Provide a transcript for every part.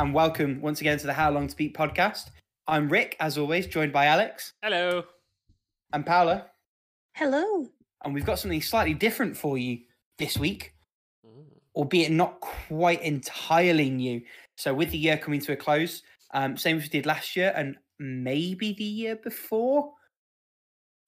and welcome once again to the How Long to Beat podcast. I'm Rick, as always, joined by Alex Hello. and Paula, Hello. and we've got something slightly different for you this week, Mm. albeit not quite entirely new. So, with the year coming to a close, um, same as we did last year and maybe the year before,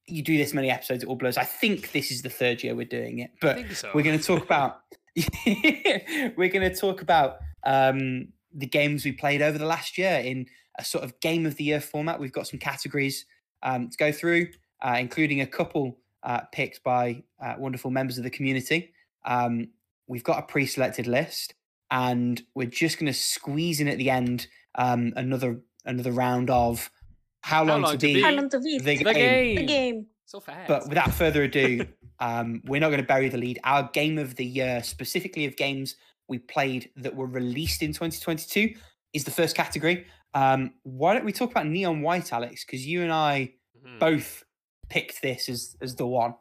you do this many episodes, it all blows. I think this is the third year we're doing it, but so. we're going to talk about we're going to talk about um, the games we played over the last year in a sort of game of the year format. We've got some categories um, to go through, uh, including a couple uh, picked by uh, wonderful members of the community. Um, we've got a pre-selected list, and we're just going to squeeze in at the end um, another another round of how long, Long to to beat Beat. How long to beat? the the game. game. The game. So fast. But without further ado, um, we're not going to bury the lead. Our game of the year, specifically of games we played that were released in 2022, is the first category. Um, why don't we talk about Neon White, Alex? Because you and I Mhm. both picked this as as the one.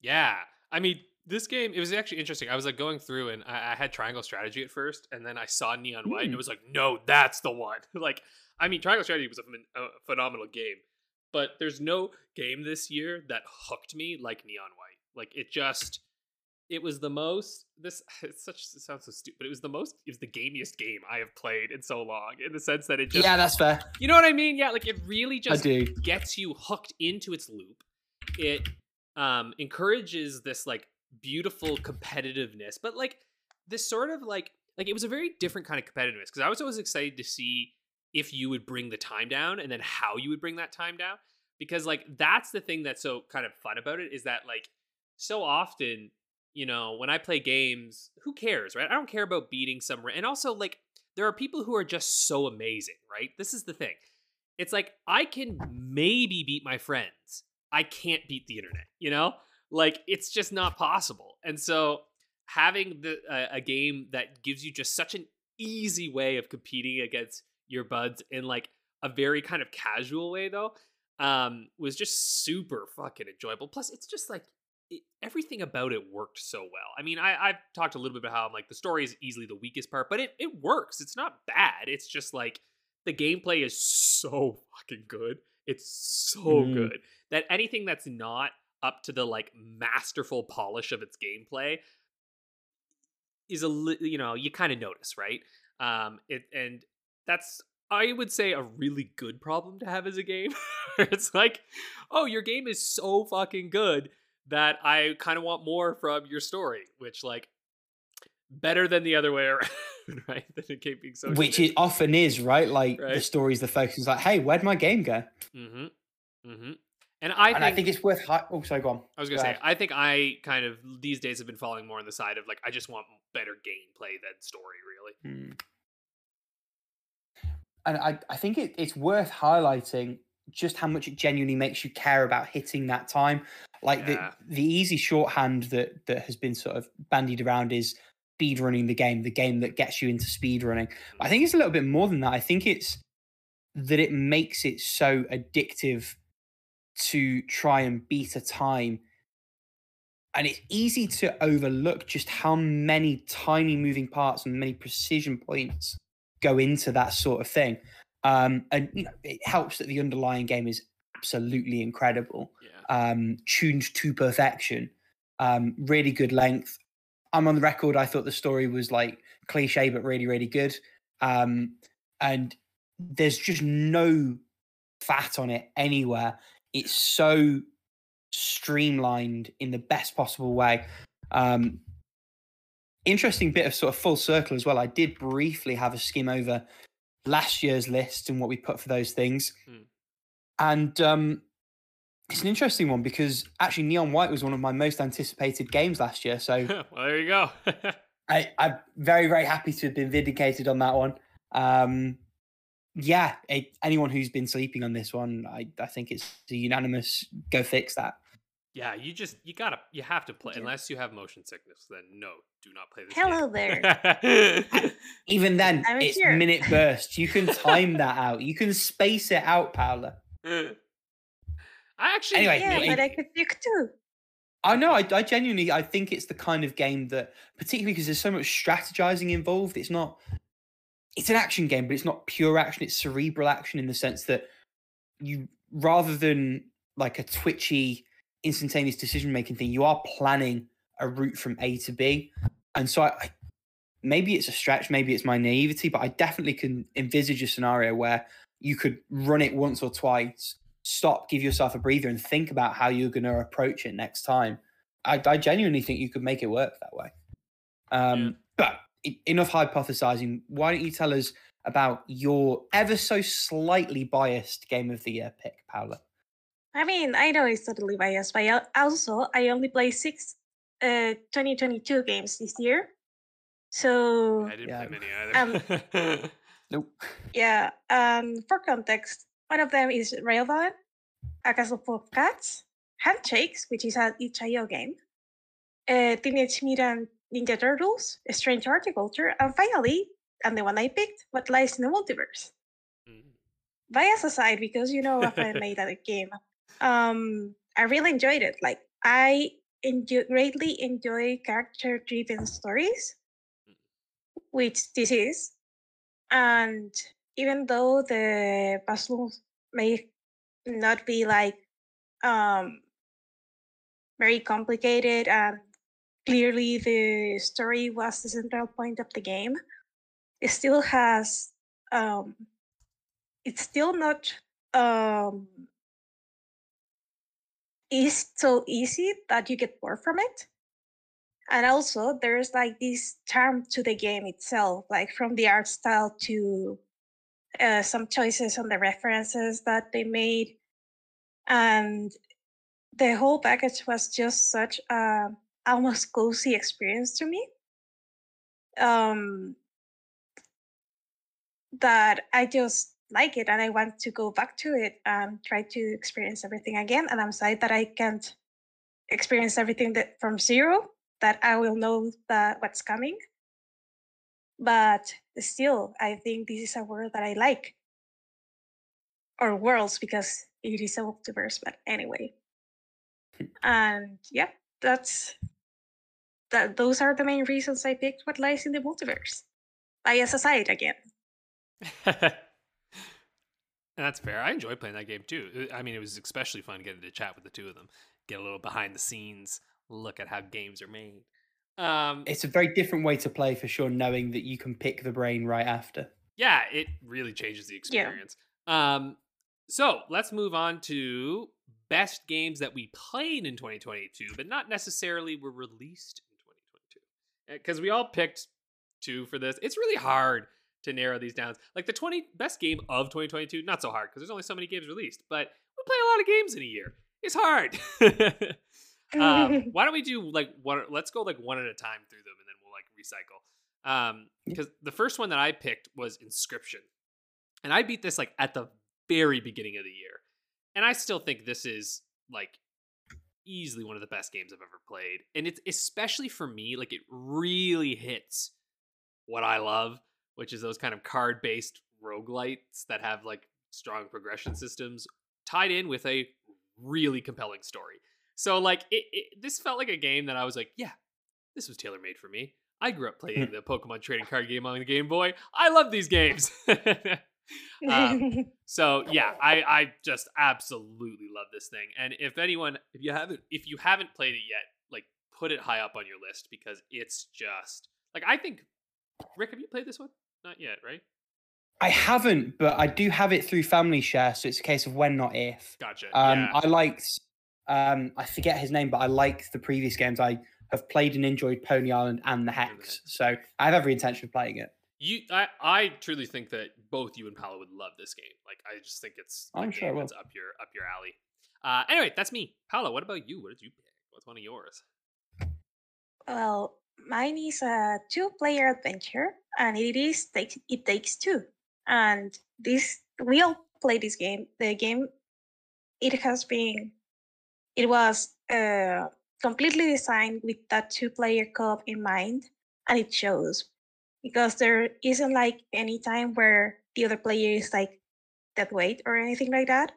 Yeah. I mean, this game, it was actually interesting. I was like going through and I, I had Triangle Strategy at first, and then I saw Neon White and Mm. it was like, no, that's the one. like, I mean, Triangle Strategy was a, a phenomenal game, but there's no game this year that hooked me like Neon White. Like, it just. It was the most. This it's such. It sounds so stupid. But it was the most. It was the gamiest game I have played in so long. In the sense that it just. yeah, that's fair. You know what I mean? Yeah. Like it really just gets you hooked into its loop. It um encourages this like beautiful competitiveness, but like this sort of like like it was a very different kind of competitiveness because I was always excited to see if you would bring the time down and then how you would bring that time down because like that's the thing that's so kind of fun about it is that like so often you know when I play games who cares right I don't care about beating some ra- and also like there are people who are just so amazing right this is the thing it's like I can maybe beat my friends. I can't beat the internet, you know? Like it's just not possible. And so having the uh, a game that gives you just such an easy way of competing against your buds in like a very kind of casual way though um was just super fucking enjoyable. Plus it's just like it, everything about it worked so well. I mean, I, I've talked a little bit about how I'm like the story is easily the weakest part, but it, it works. It's not bad. It's just like the gameplay is so fucking good. It's so Mhm. good that anything that's not up to the like masterful polish of its gameplay is a li- you know you kind of notice right um it and that's i would say a really good problem to have as a game it's like oh your game is so fucking good that i kind of want more from your story which like better than the other way around right than it keep being so Which it often is, right? Like the Right. story's the focus. is Like, hey, where'd my game go? mm-hmm mm-hmm and i and think I think it's worth. Hi- oh, sorry, go on. I was gonna say, ahead. I think I kind of these days have been falling more on the side of like I just want better gameplay than story, really. Hmm. And I, I think it, it's worth highlighting just how much it genuinely makes you care about hitting that time. Like Yeah. the the easy shorthand that that has been sort of bandied around is speed running the game, the game that gets you into speed running. I think it's a mm. little bit more than that. I think it's that it makes it so addictive to try and beat a time. And it's easy to overlook just how many tiny moving parts and many precision points go into that sort of thing. Um, and you know, it helps that the underlying game is absolutely incredible, Yeah. um, tuned to perfection, um, really good length. I'm on the record. I thought the story was like cliche, but really, really good. Um, and there's just no fat on it anywhere. It's so streamlined in the best possible way. Um, interesting bit of sort of full circle as well. I did briefly have a skim over last year's list and what we put for those things. Hmm. And um, it's an interesting one because actually Neon White was one of my most anticipated games last year. So well, there you go. I, I'm very, very happy to have been vindicated on that one. Um, yeah, it, anyone who's been sleeping on this one, I, I think it's a unanimous go fix that. Yeah, you just you gotta you have to play unless you have motion sickness. Then no, do not play this. Hello game. there. Even then, I'm it's here. minute burst. You can time that out. You can space it out, Paula. I actually Anyway, yeah, but I could pick too. I know. I, I genuinely, I think it's the kind of game that, particularly because there's so much strategizing involved, it's not it's an action game, but it's not pure action. It's cerebral action in the sense that you rather than like a twitchy, instantaneous decision making thing, you are planning a route from A to B. And so I, I maybe it's a stretch, maybe it's my naivety, but I definitely can envisage a scenario where you could run it once or twice, stop, give yourself a breather, and think about how you're going to approach it next time. I, I genuinely think you could make it work that way. Um, Yeah. But enough hypothesizing. Why don't you tell us about your ever so slightly biased game of the year pick, Paula? I mean, I know it's totally biased, but I- also I only played six uh 2022 games this year. So I didn't Yeah. play many either. Nope. yeah, um for context, one of them is Railbound, A Castle Full of Cats, Handshakes, which is an itch.io game, uh, Teenage Mutant Ninja Turtles, A Strange Horticulture, and finally, and the one I picked, What Lies in the Multiverse. Mm. bias aside, because you know Rafael made that game, um, I really enjoyed it. Like I enjoy greatly enjoy character-driven stories, which this is, and even though the puzzles may not be like um very complicated and clearly the story was the central point of the game it still has um it's still not um is so easy that you get bored from it. And also there's like this charm to the game itself like from the art style to uh, some choices on the references that they made. And the whole package was just such a almost cozy experience to me. Um that I just like it and I want to go back to it and try to experience everything again. And I'm sad that I can't experience everything that from zero, that I will know that what's coming. But still, I think this is a world that I like. Or worlds because it is a multiverse, but anyway. and yeah, that's that those are the main reasons I picked what lies in the multiverse. Bias aside again. And that's fair. I enjoyed playing that game too. Uh, I mean, it was especially fun getting to chat with the two of them, get a little behind the scenes look at how games are made. Um, It's a very different way to play for sure, knowing that you can pick the brain right after. yeah, it really changes the Yeah. experience. Um, so let's move on to best games that we played in 2022, but not necessarily were released in 2022. Because we all picked two for this. It's really hard to narrow these down. Like the 20 best game of 2022, not so hard because there's only so many games released, but we play a lot of games in a year. It's hard. um, why don't we do like one? Let's go like one at a time through them, and then we'll like recycle. Um, because the first one that I picked was Inscryption, and I beat this like at the very beginning of the year, and I still think this is like easily one of the best games I've ever played, and it's especially for me like it really hits what I love, which is those kind of card based roguelites that have like strong progression systems tied in with a really compelling story. So like it, it this felt like a game that I was like, yeah, this was tailor made for me. I grew up playing the Pokemon trading card game on the Game Boy. I love these games. um, so yeah, I I just absolutely love this thing. And if anyone, if you haven't, if you haven't played it yet, like put it high up on your list because it's just like I think. Rick, have you played this one? Not yet, right? I haven't, but I do have it through Family Share, so it's a case of when, not if. Gotcha. Um, yeah. I liked, um, I forget his name, but I like the previous games. I have played and enjoyed Pony Island and The Hex, so I have every intention of playing it. You, I, I truly think that both you and Paolo would love this game. Like, I just think it's I'm sure I game will. that's up your up your alley. Uh, anyway, that's me, Paolo. What about you? What did you pick? What's one of yours? well, mine is a two-player adventure, and it is takes it takes two. And this we all play this game. The game it has been it was uh, completely designed with that two-player co-op in mind, and it shows because there isn't like any time where the other player is like dead weight or anything like that.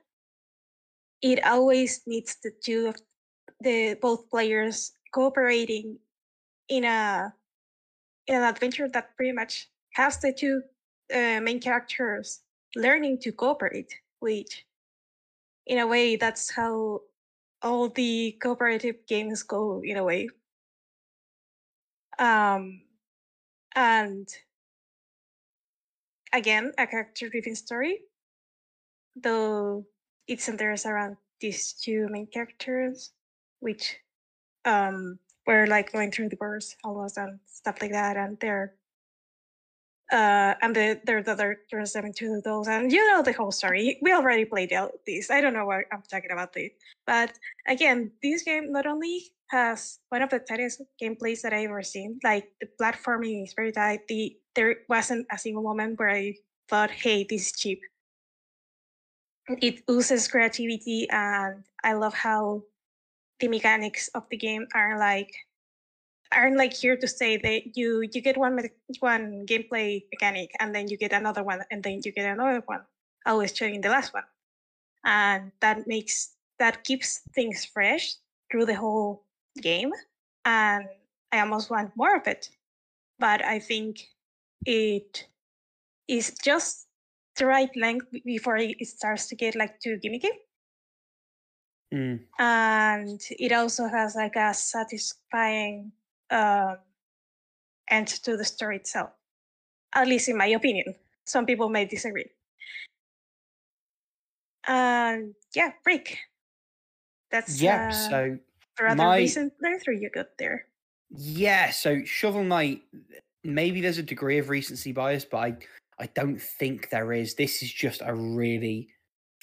It always needs the two of the both players cooperating in a in an adventure that pretty much has the two uh, main characters learning to cooperate, which in a way that's how all the cooperative games go in a way. Um, and again, a character-driven story, though it centers around these two main characters, which um were like going through the divorce almost and stuff like that, and they're uh, and the, there's other turns them into those, and you know the whole story. We already played this. I don't know what I'm talking about this, but again, this game not only has one of the tightest gameplays that I've ever seen. Like the platforming is very tight. The there wasn't a single moment where I thought, "Hey, this is cheap." It oozes creativity, and I love how the mechanics of the game aren't like aren't like here to say that you you get one one gameplay mechanic and then you get another one and then you get another one always showing the last one. And that makes that keeps things fresh through the whole game and i almost want more of it. But i think it is just the right length before it starts to get like too gimmicky Mm. and it also has like a satisfying uh, end to the story itself. At least in my opinion. Some people may disagree. And yeah, break. That's Yeah. uh, So a rather my- recent playthrough you got there. yeah. So Shovel Knight. Maybe there's a degree of recency bias, but I I don't think there is. This is just a really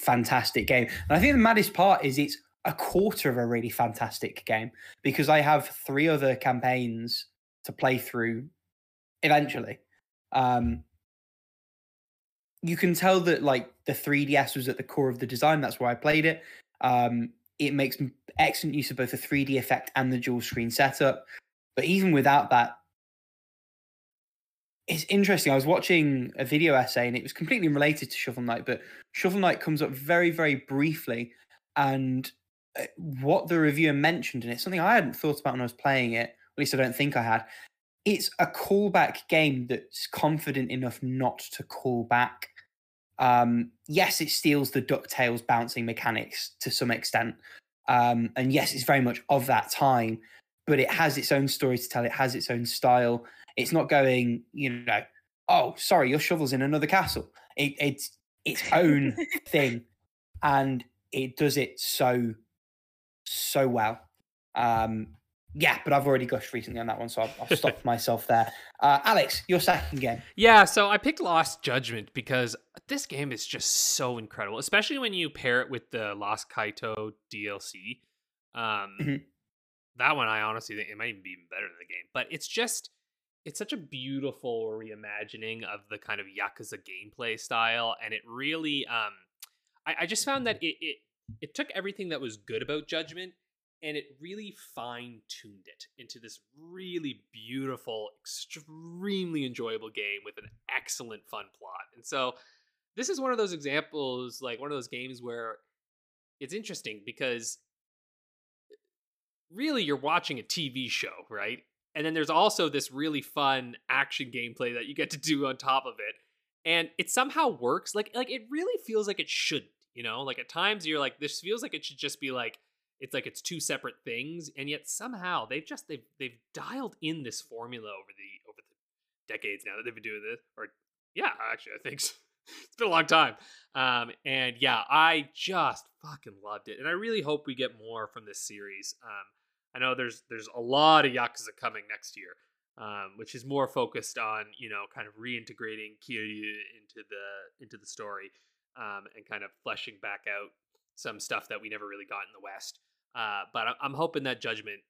fantastic game, and I think the maddest part is it's a quarter of a really fantastic game because I have three other campaigns to play through eventually. Um, you can tell that like the 3DS was at the core of the design. That's why I played it. Um, it makes excellent use of both the 3D effect and the dual screen setup. But even without that, it's interesting. I was watching a video essay and it was completely related to Shovel Knight, but Shovel Knight comes up very, very briefly. And uh, what the reviewer mentioned, and it's something I hadn't thought about when I was playing it, at least I don't think I had. It's a callback game that's confident enough not to call back. Um, yes, it steals the DuckTales bouncing mechanics to some extent. Um, and yes, it's very much of that time, but it has its own story to tell. It has its own style. It's not going, you know, oh, sorry, your shovel's in another castle. It, it's its own thing, and it does it so, so well. Um, yeah, but I've already gushed recently on that one, so I'll, I'll stop myself there. Uh, Alex, your second game. Yeah, so I picked Lost Judgment because this game is just so incredible, especially when you pair it with the Lost Kaito DLC. Um, Mhm. That one, I honestly think it might even be even better than the game, but it's just it's such a beautiful reimagining of the kind of Yakuza gameplay style, and it really, um, I, I just found that it, it it took everything that was good about Judgment and it really fine tuned it into this really beautiful, extremely enjoyable game with an excellent fun plot. And so this is one of those examples, like one of those games where it's interesting because really you're watching a TV show, right? And then there's also this really fun action gameplay that you get to do on top of it. And it somehow works. Like like it really feels like it shouldn't, you know? Like at times you're like this feels like it should just be like it's like it's two separate things and yet somehow they've just they've they've dialed in this formula over the over the decades now that they've been doing this or yeah actually i think so. it's been a long time um and yeah i just fucking loved it and i really hope we get more from this series um i know there's there's a lot of yakuza coming next year um, which is more focused on you know kind of reintegrating Kiryu into the into the story um, and kind of fleshing back out some stuff that we never really got in the West. Uh, but I'm hoping that Judgment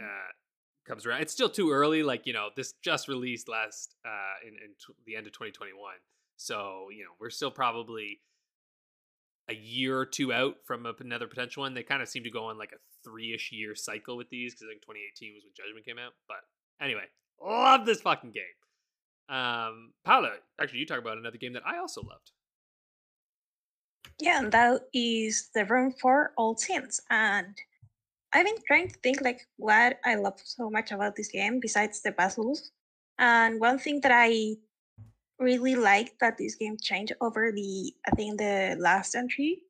uh, comes around. It's still too early. Like you know, this just released last uh, in, in t- the end of 2021, so you know we're still probably a year or two out from another potential one. They kind of seem to go on like a three-ish year cycle with these because I think 2018 was when Judgment came out. But anyway, love this fucking game. Um, Paula, actually, you talk about another game that I also loved. Yeah, and that is the Room 4: Old Sins. And I've been trying to think like what I love so much about this game besides the puzzles. And one thing that I really like that this game changed over the I think the last entry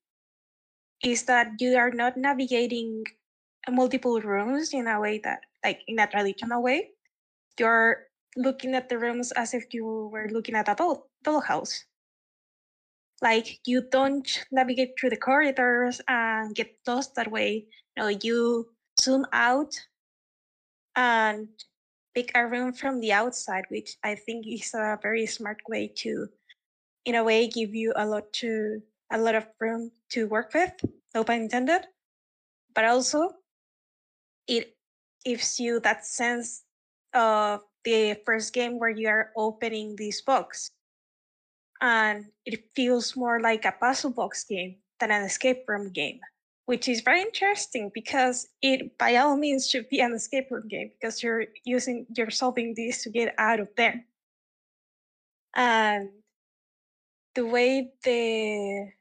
is that you are not navigating multiple rooms in a way that like in a traditional way. You're looking at the rooms as if you were looking at a doll dollhouse. Like you don't navigate through the corridors and get lost that way. No, you zoom out and pick a room from the outside, which I think is a very smart way to, in a way, give you a lot to a lot of room to work with. No pun intended. But also, it gives you that sense of the first game where you are opening this box and it feels more like a puzzle box game than an escape room game which is very interesting because it by all means should be an escape room game because you're using you're solving this to get out of there. And the way the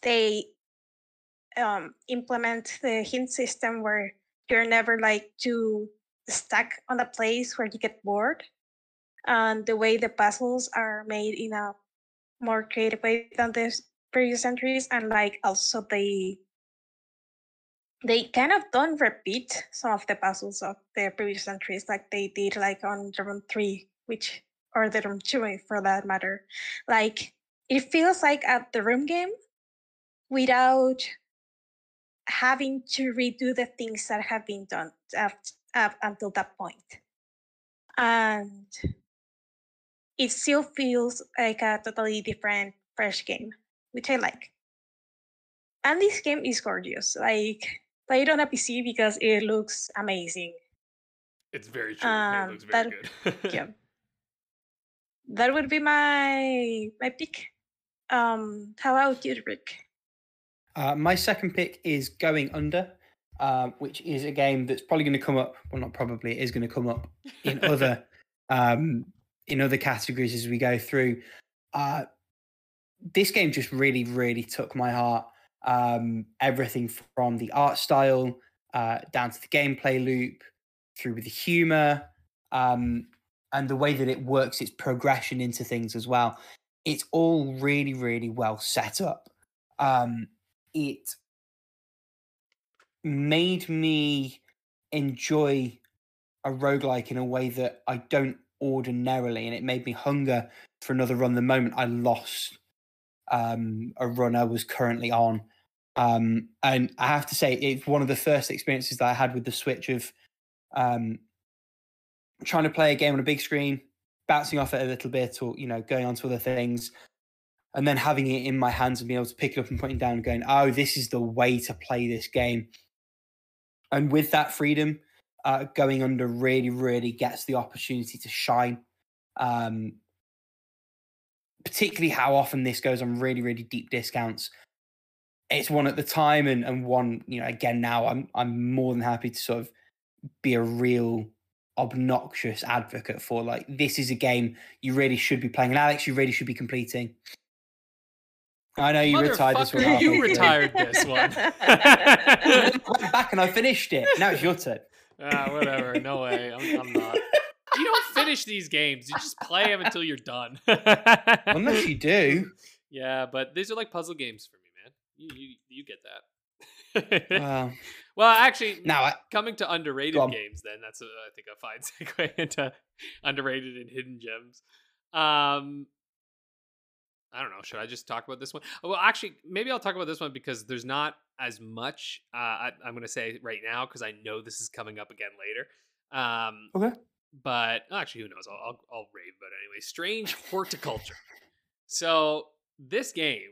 they um, implement the hint system where you're never like too stuck on a place where you get bored and the way the puzzles are made in a more creative way than the previous entries and like also they they kind of don't repeat some of the puzzles of the previous entries like they did like on room three which or the room two eh, for that matter. Like it feels like at the room game without having to redo the things that have been done up, up until that point. And it still feels like a totally different fresh game which i like and this game is gorgeous like play it on a pc because it looks amazing It's very true. Um, it looks very that- good. yeah that would be my my pick um how about you rick Uh, my second pick is Going Under, uh, which is a game that's probably going to come up. Well, not probably, it is going to come up in other um, in other categories as we go through. Uh, this game just really, really took my heart. Um, everything from the art style uh, down to the gameplay loop, through with the humor, um, and the way that it works, its progression into things as well. It's all really, really well set up. Um, it made me enjoy a roguelike in a way that I don't ordinarily, and it made me hunger for another run the moment I lost um, a runner was currently on. Um, and I have to say, it's one of the first experiences that I had with the Switch of um, trying to play a game on a big screen, bouncing off it a little bit, or you know, going on to other things, and then having it in my hands and being able to pick it up and put it down, and going, "Oh, this is the way to play this game." And with that freedom, uh, going under really, really gets the opportunity to shine. Um, particularly how often this goes on really, really deep discounts. It's one at the time, and and one you know again now. I'm I'm more than happy to sort of be a real obnoxious advocate for. Like this is a game you really should be playing, and Alex, you really should be completing. I know you retired this one. You retired this one. I went back and I finished it. Now it's your turn. ah, whatever. No way. I'm, I'm not. You don't finish these games. You just play them until you're done. Unless you do. Yeah, but these are like puzzle games for me, man. You you, you get that. Well, well, actually, now I, coming to underrated games, then that's a, I think a fine segue into underrated and hidden gems. Um, I don't know. Should I just talk about this one? Well, actually, maybe I'll talk about this one because there's not as much. Uh, I, I'm going to say right now because I know this is coming up again later. Um, Okay. But actually, who knows? I'll, I'll, I'll rave about it anyway. Strange horticulture. so this game,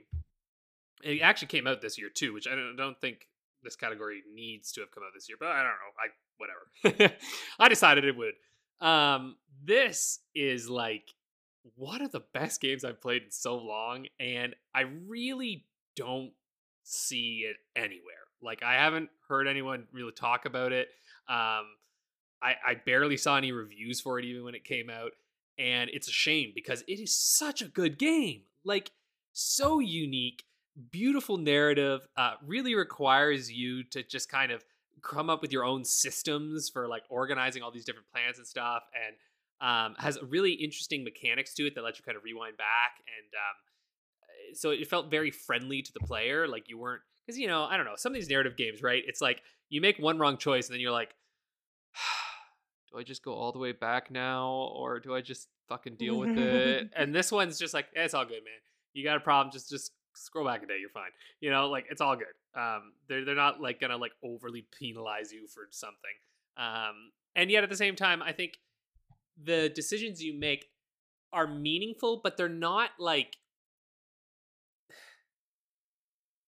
it actually came out this year too, which I don't, don't think this category needs to have come out this year, but I don't know. I whatever. I decided it would. Um, this is like one of the best games I've played in so long, and I really don't see it anywhere. Like I haven't heard anyone really talk about it. Um, I, I barely saw any reviews for it even when it came out, and it's a shame because it is such a good game. Like so unique, beautiful narrative. Uh, really requires you to just kind of come up with your own systems for like organizing all these different plans and stuff. And um, has really interesting mechanics to it that let you kind of rewind back, and um, so it felt very friendly to the player. Like you weren't because you know I don't know some of these narrative games, right? It's like you make one wrong choice and then you're like, do I just go all the way back now, or do I just fucking deal with it? and this one's just like eh, it's all good, man. You got a problem, just just scroll back a day, you're fine. You know, like it's all good. Um, they're they're not like gonna like overly penalize you for something. Um, and yet at the same time, I think the decisions you make are meaningful, but they're not like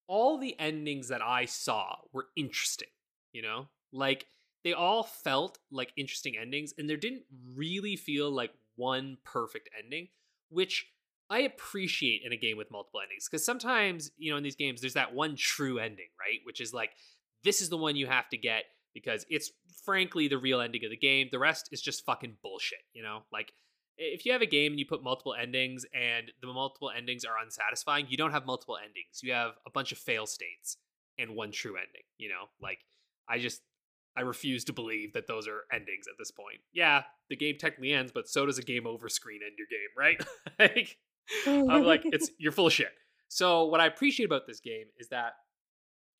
all the endings that I saw were interesting, you know? Like they all felt like interesting endings and there didn't really feel like one perfect ending, which I appreciate in a game with multiple endings because sometimes, you know, in these games there's that one true ending, right? Which is like this is the one you have to get because it's frankly the real ending of the game. The rest is just fucking bullshit, you know? Like if you have a game and you put multiple endings and the multiple endings are unsatisfying, you don't have multiple endings. You have a bunch of fail states and one true ending, you know? Like I just I refuse to believe that those are endings at this point. Yeah, the game technically ends, but so does a game over screen end your game, right? like I'm like it's you're full of shit. So what I appreciate about this game is that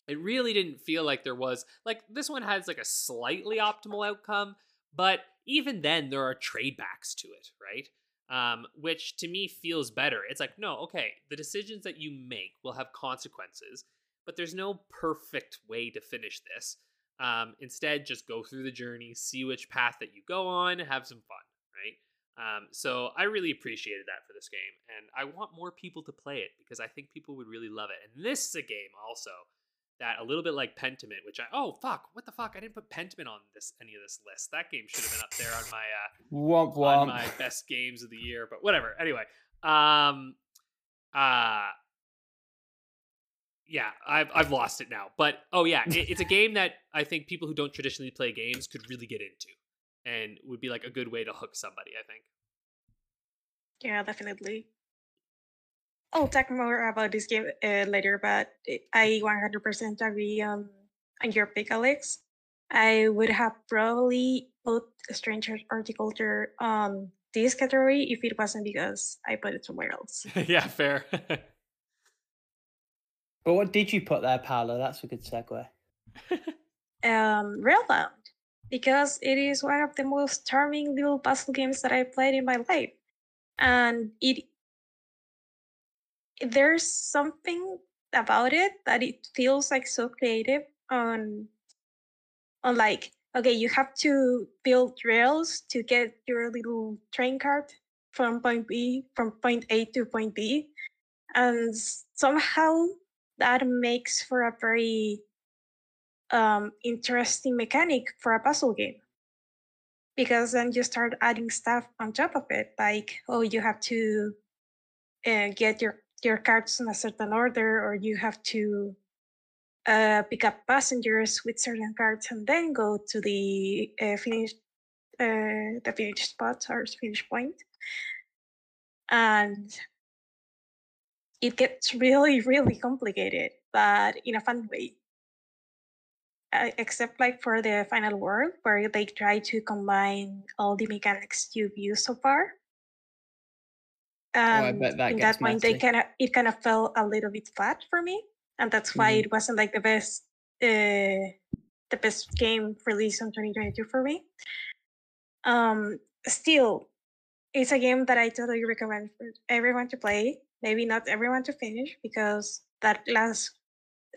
it really didn't feel like there was like this one has like a slightly optimal outcome, but even then there are trade backs to it, right? Um, which to me feels better. It's like, no, okay, the decisions that you make will have consequences, but there's no perfect way to finish this. Um, instead, just go through the journey, see which path that you go on, have some fun, right? Um, so I really appreciated that for this game, and I want more people to play it because I think people would really love it. And this is a game also that a little bit like Pentiment, which I oh fuck, what the fuck? I didn't put Pentiment on this any of this list. That game should have been up there on my uh womp, womp. on my best games of the year, but whatever. Anyway, um, uh, yeah, I've I've lost it now. But oh yeah, it, it's a game that I think people who don't traditionally play games could really get into, and would be like a good way to hook somebody. I think. Yeah, definitely. I'll talk more about this game uh, later, but I 100% agree on, on your pick, Alex. I would have probably put Stranger Horticulture on this category if it wasn't because I put it somewhere else. yeah, fair. but what did you put there, Paolo? That's a good segue. um, Railbound, because it is one of the most charming little puzzle games that I played in my life. And it there's something about it that it feels like so creative on on like okay you have to build rails to get your little train cart from point b from point a to point b and somehow that makes for a very um, interesting mechanic for a puzzle game because then you start adding stuff on top of it like oh you have to uh, get your your cards in a certain order, or you have to uh, pick up passengers with certain cards and then go to the uh, finish uh, the finish spot or finish. And it gets really, really complicated, but in a fun way. Uh, except like for the final world, where they try to combine all the mechanics you've used so far Oh, I bet that in that point they kind of it kind of fell a little bit flat for me and that's why Mhm. it wasn't like the best uh the best game released in 2022 for me um still it's a game that i totally recommend for everyone to play maybe not everyone to finish because that last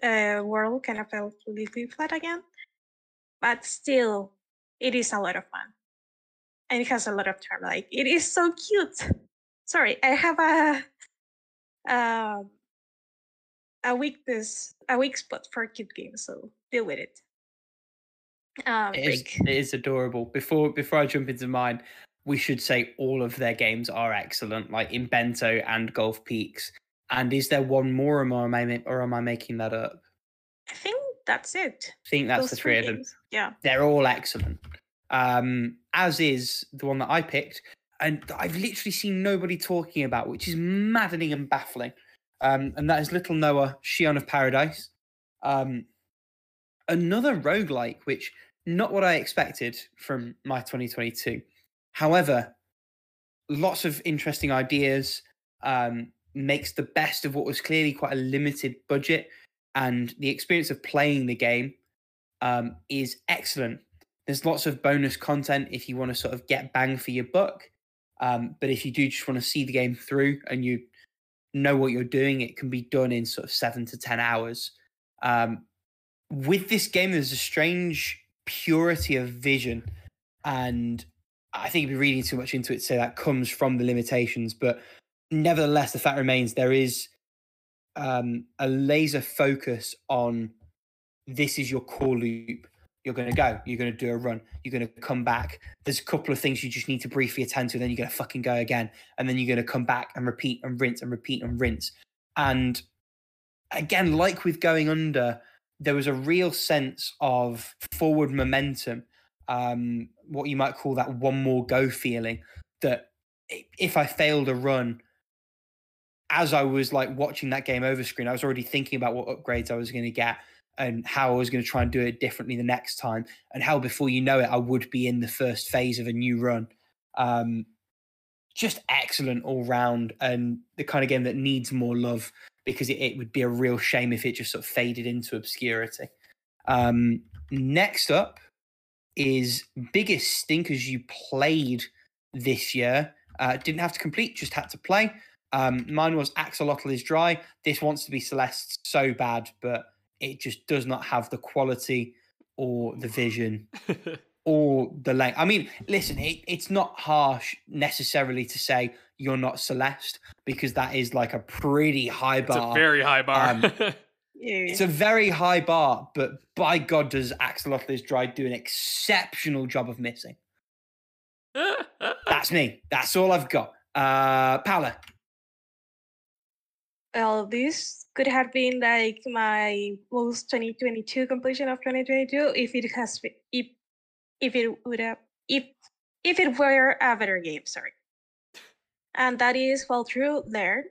uh world kind of felt really flat again but still it is a lot of fun. And it has a lot of charm like it is so cute. Sorry i have a um a weakness a weak spot for cute games so deal with it. Um it, is, it is adorable. Before before I jump into mine, we should say all of their games are excellent, like in Bento and Golf Peaks. And is there one more, or am I, or am I making that up? i think that's it I think that's Those the three of them. yeah They're all excellent. Um, as is the one that I picked, and I've literally seen nobody talking about, which is maddening and baffling. Um, and that is Little Noah, Scion of Paradise. Um, another roguelike, which not what I expected from my 2022. However, lots of interesting ideas. Um, makes the best of what was clearly quite a limited budget, and the experience of playing the game um, is excellent. There's lots of bonus content if you want to sort of get bang for your buck. Um, but if you do just want to see the game through and you know what you're doing, it can be done in sort of seven to 10 hours. Um, with this game, there's a strange purity of vision. And I think you'd be reading too much into it to say that comes from the limitations. But nevertheless, the fact remains there is um, a laser focus on this is your core loop. You're going to go. You're going to do a run. You're going to come back. There's a couple of things you just need to briefly attend to. Then you're going to fucking go again. And then you're going to come back and repeat and rinse and repeat and rinse. And again, like with going under, there was a real sense of forward momentum. Um, what you might call that one more go feeling that if I failed a run, as I was like watching that game over screen, I was already thinking about what upgrades I was going to get and how I was going to try and do it differently the next time, and how before you know it, I would be in the first phase of a new run. Um, just excellent all round, and the kind of game that needs more love because it, it, would be a real shame if it just sort of faded into obscurity. Um, next up is biggest stinkers you played this year. Uh, didn't have to complete, just had to play. Um, mine was Axolotl is dry. This wants to be Celeste so bad, but it just does not have the quality or the vision or the length. I mean, listen, it, it's not harsh necessarily to say you're not Celeste because that is like a pretty high bar. It's a very high bar. Um, it's a very high bar, but by God, does Axolotl is dry do an exceptional job of missing. That's me. That's all I've got. Uh, Paula, well, this could have been like my most 2022 completion of 2022 if it has if if it would have if if it were a better game. Sorry, and that is Fall Through Learn.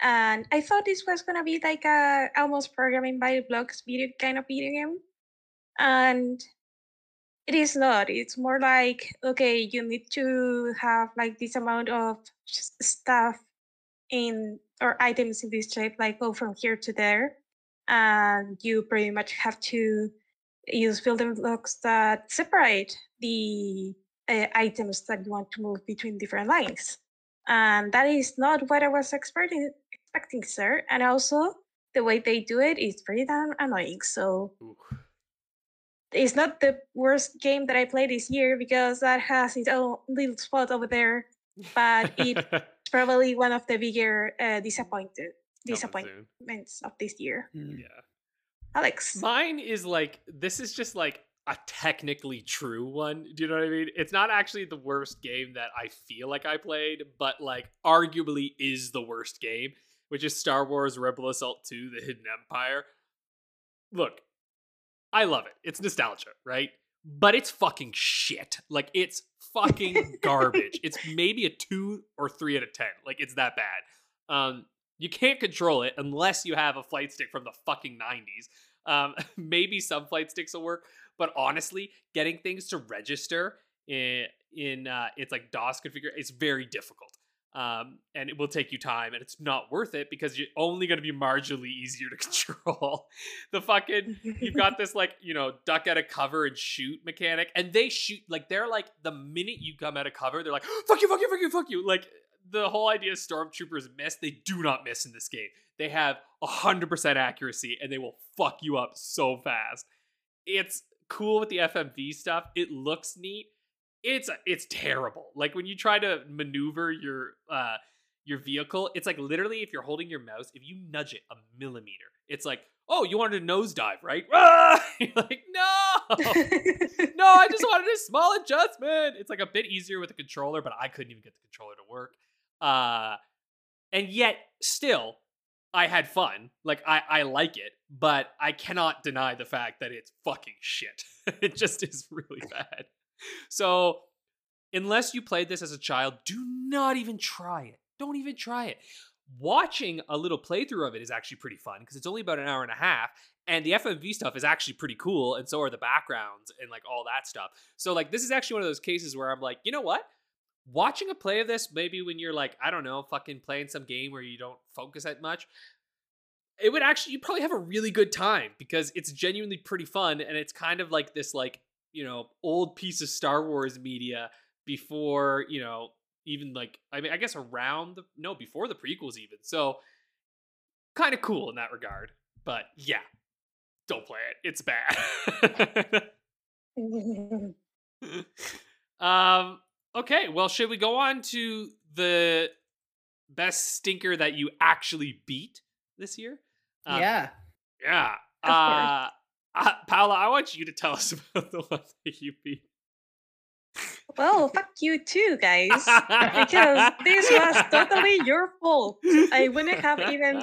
And I thought this was gonna be like a almost programming by blocks video kind of video game, and it is not. It's more like okay, you need to have like this amount of stuff in or items in this shape like go from here to there and you pretty much have to use building blocks that separate the uh, items that you want to move between different lines and that is not what i was expecting expecting sir and also the way they do it is pretty damn annoying so Ooh. it's not the worst game that i played this year because that has its own little spot over there but it's probably one of the bigger uh, disappointed disappointments of this year. Mm. Yeah. Alex. Mine is like this is just like a technically true one. Do you know what I mean? It's not actually the worst game that I feel like I played, but like arguably is the worst game, which is Star Wars Rebel Assault 2: The Hidden Empire. Look, I love it. It's nostalgia, right? But it's fucking shit. Like it's fucking garbage. it's maybe a two or three out of ten. Like it's that bad. Um, you can't control it unless you have a flight stick from the fucking 90s. Um, maybe some flight sticks will work, but honestly, getting things to register in in uh, it's like DOS configure it's very difficult um, and it will take you time and it's not worth it because you're only going to be marginally easier to control. The fucking you've got this like you know duck out of cover and shoot mechanic and they shoot like they're like the minute you come out of cover they're like fuck you fuck you fuck you fuck you. Like the whole idea is stormtroopers miss they do not miss in this game. They have 100% accuracy and they will fuck you up so fast. It's cool with the fmv stuff. It looks neat it's it's terrible. Like when you try to maneuver your uh your vehicle, it's like literally if you're holding your mouse, if you nudge it a millimeter, it's like, oh, you wanted a nosedive, right? Ah! You're like, no, no, I just wanted a small adjustment. It's like a bit easier with a controller, but I couldn't even get the controller to work. Uh, and yet still, I had fun. Like I, I like it, but I cannot deny the fact that it's fucking shit. it just is really bad so, unless you played this as a child, do not even try it. Don't even try it. Watching a little playthrough of it is actually pretty fun because it's only about an hour and a half, and the FMV stuff is actually pretty cool, and so are the backgrounds and like all that stuff. So, like, this is actually one of those cases where I'm like, you know what? watching a play of this, maybe when you're like, I don't know, fucking playing some game where you don't focus that much, it would actually you probably have a really good time because it's genuinely pretty fun and it's kind of like this like you know old piece of Star Wars media before you know even like I mean I guess around the no before the prequels even so kind of cool in that regard but yeah don't play it it's bad um okay well should we go on to the best stinker that you actually beat this year um, yeah. Yeah. Uh, uh, Paula, I want you to tell us about the one that you beat. Well, fuck you too, guys. because this was totally your fault. I wouldn't have even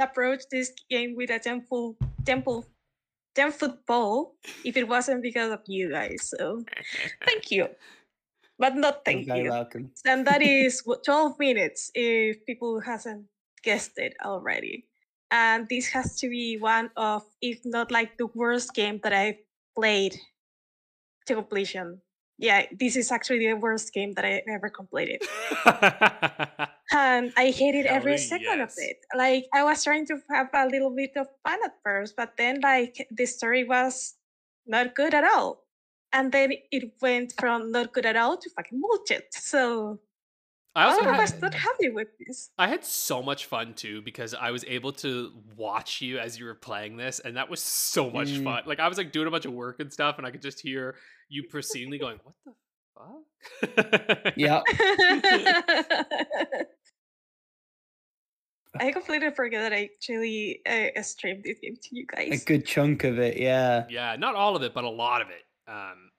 approached this game with a temple temple ten foot pole if it wasn't because of you guys. So thank you. But not thank You're you. welcome. And that is 12 minutes if people hasn't guessed it already. And this has to be one of, if not like the worst game that I've played to completion. Yeah, this is actually the worst game that I ever completed. And I hated every second yes. of it. Like I was trying to have a little bit of fun at first, but then like the story was not good at all. And then it went from not good at all to fucking bullshit. So I also I had, was not happy with this. I had so much fun too because I was able to watch you as you were playing this, and that was so much Mm. fun. Like I was like doing a bunch of work and stuff, and I could just hear you proceedingly going, "What the fuck?" Yeah. I completely forgot that I actually uh, streamed this game to you guys. A good chunk of it, yeah. yeah, not all of it, but a lot of it, um,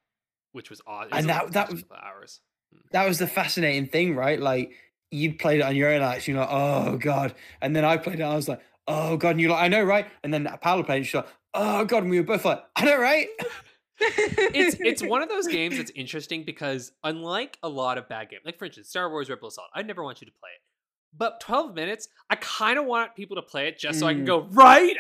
which was awesome. And that- that was- hours. That was the fascinating thing, right? Like you played it on your own acts, you're like, oh god. And then I played it, I was like, oh god, and you're like, I know, right? And then Paolo played it, she's like, oh god, and we were both like, I know, right? it's it's one of those games that's interesting because unlike a lot of bad games, like for instance, Star Wars Rebel Assault, I'd never want you to play it. But 12 minutes, I kind of want people to play it just so I can Mm. go, right?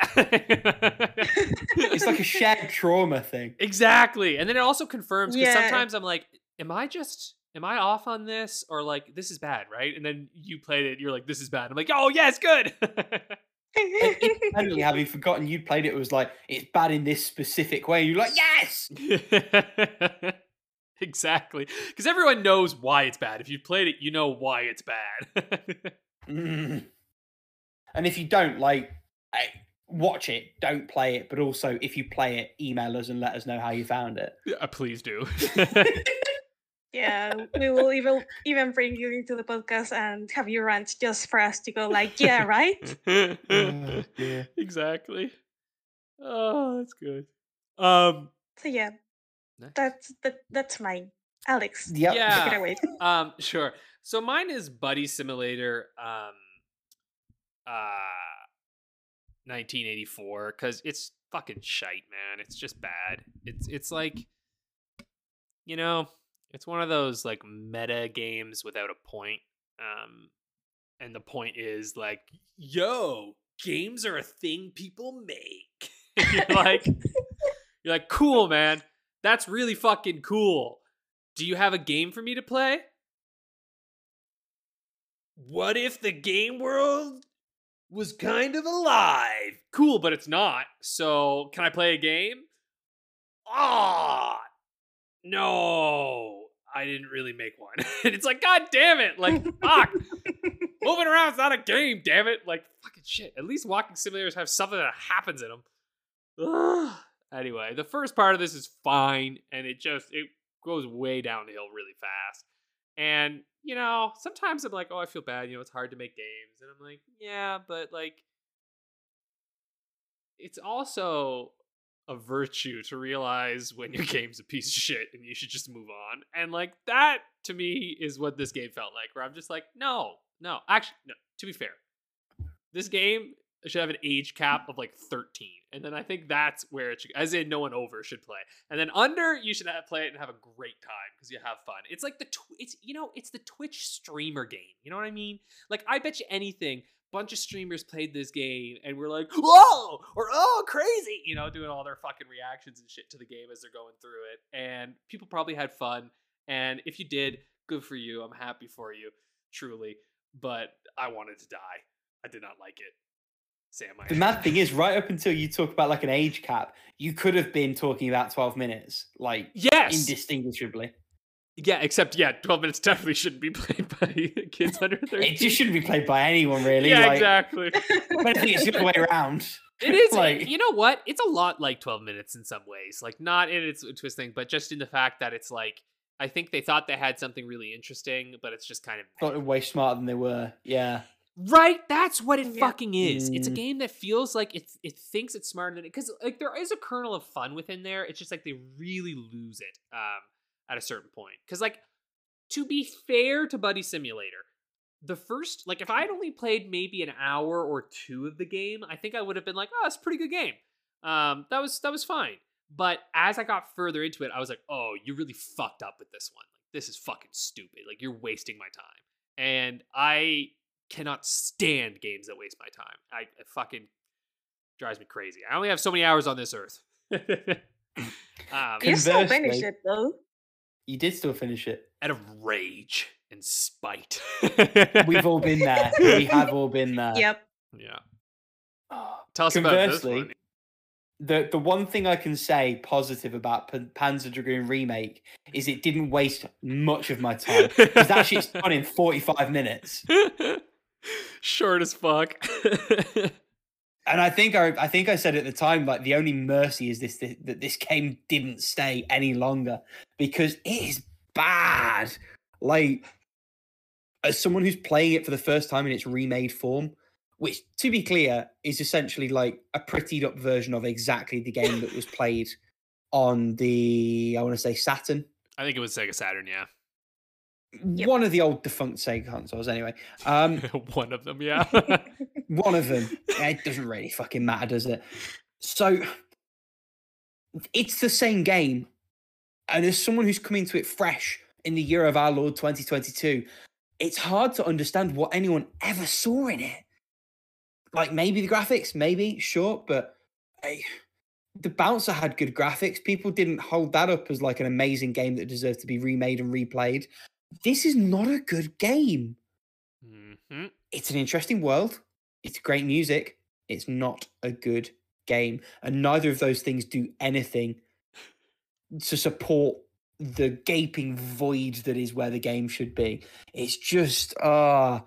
It's like a shared trauma thing. exactly. And then it also confirms because Yeah. sometimes I'm like, am I just am I off on this? Or like this is bad, right? And then you played it, you're like, this is bad. I'm like, oh yes, good. Suddenly, have you forgotten you played it, was like, it's bad in this specific way. You're like, yes! exactly. Because everyone knows why it's bad. If you played it, you know why it's bad. Mm. And if you don't, like, I, watch it, don't play it, but also if you play it, email us and let us know how you found it. Uh, please do. yeah, we will even even bring you into the podcast and have you rant just for us to go like, yeah, right? Dear. exactly. Oh, that's good. Um, So yeah, Nice. that's that, that's mine. Alex, Yep. Yeah. take it away. um, sure. So mine is Buddy Simulator, um, uh, 1984, because it's fucking shite, man. It's just bad. It's it's like, you know, it's one of those like meta games without a point. Um, and the point is like, yo, games are a thing people make. you're like, you're like, cool, man. That's really fucking cool. Do you have a game for me to play? What if the game world was kind of alive? Cool, but it's not. So, can I play a game? Ah, no. I didn't really make one. and it's like, god damn it. Like, fuck. Moving around is not a game, damn it. Like, fucking shit. At least walking simulators have something that happens in them. Ugh. Anyway, the first part of this is fine, and it just it goes way downhill really fast. And you know, sometimes I'm like, oh, I feel bad. You know, it's hard to make games, and I'm like, yeah, but like, it's also a virtue to realize when your game's a piece of shit and you should just move on. And like that to me is what this game felt like, where I'm just like, no, no, actually, no. To be fair, this game should have an age cap of like 13, and then I think that's where it should, as in no one over should play, and then under you should have, play it and have a great time because you have fun. It's like the tw- it's you know it's the Twitch streamer game. You know what I mean? Like I bet you anything bunch of streamers played this game and were like, whoa, or oh, crazy, you know, doing all their fucking reactions and shit to the game as they're going through it. And people probably had fun. And if you did, good for you. I'm happy for you, truly. But I wanted to die. I did not like it. Sam, I The mad thing is, right up until you talk about like an age cap, you could have been talking about 12 minutes, like yes, indistinguishably. Yeah. Except, yeah, 12 minutes definitely shouldn't be played by kids under 13. It just shouldn't be played by anyone, really. yeah, like, exactly. But I think it's the other way around. It is Like- you know what? It's a lot like 12 minutes in some ways. Like not in its twist thing, but just in the fact that it's like I think they thought they had something really interesting, but it's just kind of Thought they were way smarter than they were. Yeah. Right, that's what it Yeah. fucking is. It's a Mm. game that feels like it it thinks it's smarter than it because like there is a kernel of fun within there. It's just like they really lose it um at a certain point. Because like to be fair to Buddy Simulator, the first like if I had only played maybe an hour or two of the game, I think I would have been like, oh, it's a pretty good game. Um, that was that was fine. But as I got further into it, I was like, oh, you really fucked up with this one. Like this is fucking stupid. Like you're wasting my time. And I cannot stand games that waste my time. I it fucking drives me crazy. I only have so many hours on this earth. um, you still Conversely- finished it though. You did still finish it. out of rage and spite. We've all been there. we have all been there. Yep. yeah. Oh. Tell us about this Conversely, one. The the one thing I can say positive about P- Panzer Dragoon remake is it didn't waste much of my time. Because that shit's done in 45 minutes. Short as fuck. And I think I, I think I said at the time like the only mercy is this, that that this game didn't stay any longer because it is bad. Like as someone who's playing it for the first time in its remade form, which to be clear is essentially like a prettied up version of exactly the game that was played on the I want to say Saturn, I think it was Sega Saturn, yeah. Yep. one of the old defunct Sega consoles anyway. Um, One of them, yeah. one of them. Yeah, it doesn't really fucking matter, does it? So it's the same game. And as someone who's coming to it fresh in the year of our Lord 2022, it's hard to understand what anyone ever saw in it. Like maybe the graphics, maybe, sure, but eh, the bouncer had good graphics. People didn't hold that up as like an amazing game that deserved to be remade and replayed. This is not a good game hmm it's an interesting world. It's great music. It's not a good game. And neither of those things do anything to support the gaping void that is where the game should be. It's just ah.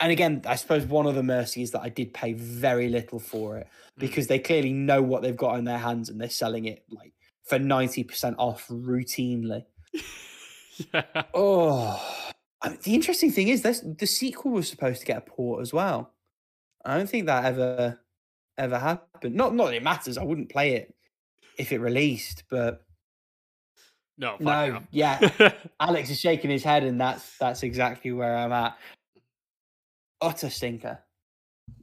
and again, I suppose one of the mercy is that I did pay very little for it because they clearly know what they've got in their hands and they're selling it like for 90% off routinely. yeah. Oh, I mean, the interesting thing is this: the sequel was supposed to get a port as well. I don't think that ever, ever happened. Not, not that it matters. I wouldn't play it if it released, but No, no, yeah. Alex is shaking his head, and that's that's exactly where I'm at. Utter stinker.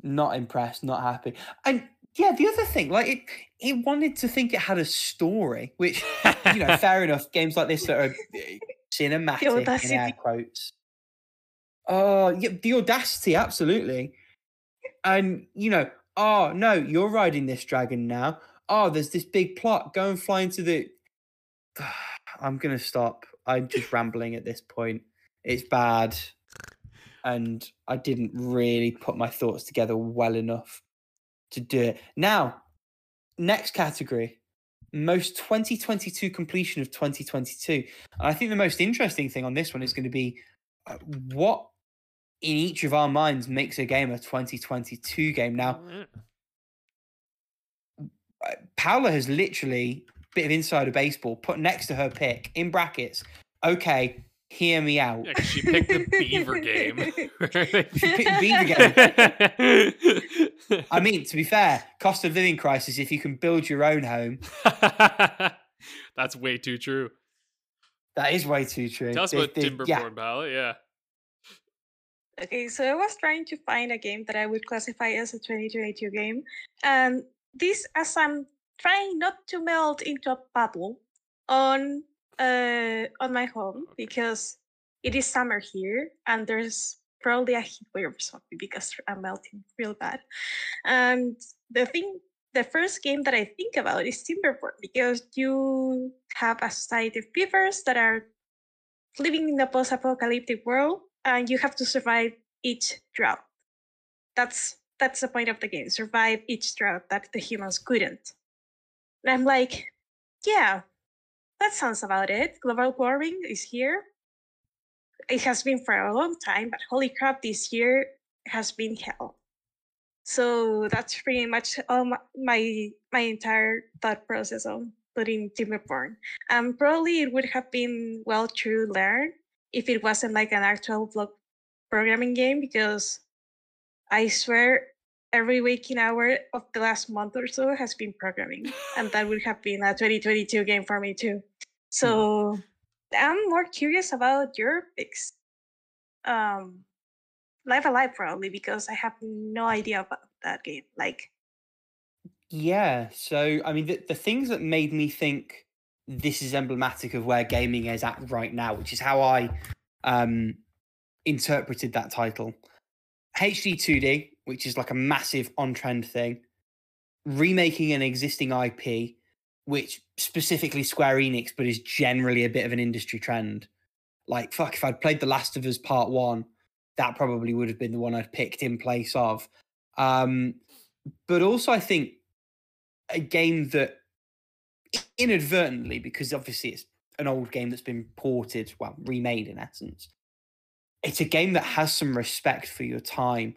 Not impressed. Not happy. And yeah, the other thing, like it, it wanted to think it had a story, which you know, fair enough. Games like this that are eh, cinematic in air quotes. Oh, yeah, the audacity, absolutely. And you know, oh no, you're riding this dragon now. Oh, there's this big plot. Go and fly into the. I'm gonna stop. I'm just rambling at this point. It's bad, and I didn't really put my thoughts together well enough to do it. Now, next category most 2022 completion of 2022. And I think the most interesting thing on this one is going to be uh, what in each of our minds makes a game a 2022 game. Now, uh, Paula has literally, bit of insider baseball, put next to her pick in brackets, okay, hear me out. Yeah, 'cause she picked the Beaver game. She picked Beaver game. I mean, to be fair, cost of living crisis, if you can build your own home, That's way too true. that is way too true. Tell us There's- about there's- Timberborn yeah, Palette. Yeah. Okay, so I was trying to find a game that I would classify as a 2022 game. And this, as I'm trying not to melt into a puddle on uh on my home because it is summer here and there's probably a heat wave or something because I'm melting real bad. And the thing the first game that I think about is Timberborn because you have a society of beavers that are living in a post-apocalyptic world, and you have to survive each drought. That's that's the point of the game. Survive each drought that the humans couldn't. And I'm like, yeah, that sounds about it. Global warming is here. It has been for a long time, but holy crap, this year has been hell. So that's pretty much all my my, my entire thought process on putting Timberborn. Um, probably it would have been well to learn if it wasn't like an actual block programming game because I swear every waking hour of the last month or so has been programming, and that would have been a 2022 game for me too. So I'm more curious about your picks. Um, Live A Live probably because I have no idea about that game. Like, Yeah. So, I mean, the, the things that made me think this is emblematic of where gaming is at right now, which is how I um, interpreted that title. HD 2D, which is like a massive on trend thing, remaking an existing IP, which specifically Square Enix, but is generally a bit of an industry trend. Like, fuck, if I'd played The Last of Us Part 1, that probably would have been the one I'd picked in place of. Um, but also, I think a game that inadvertently, because obviously it's an old game that's been ported, well, remade in essence, it's a game that has some respect for your time.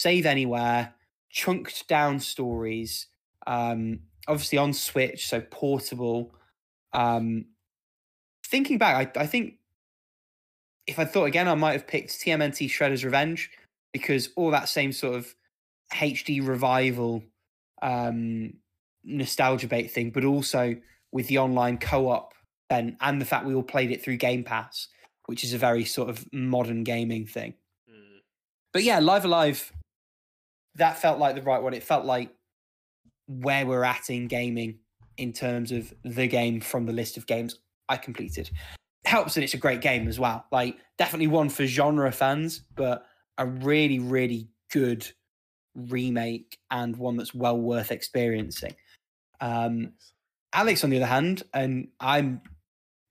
Save anywhere, chunked down stories, um, obviously on Switch, so portable. Um, thinking back, I, I think if I thought again, I might have picked TMNT Shredder's Revenge because all that same sort of HD revival um, nostalgia bait thing, but also with the online co-op and and the fact we all played it through Game Pass, which is a very sort of modern gaming thing. Mm. But yeah, Live A Live, that felt like the right one. It felt like where we're at in gaming in terms of the game from the list of games I completed. Helps that it's a great game as well. Like definitely one for genre fans, but a really, really good remake and one that's well worth experiencing. Um, Alex, on the other hand, and I'm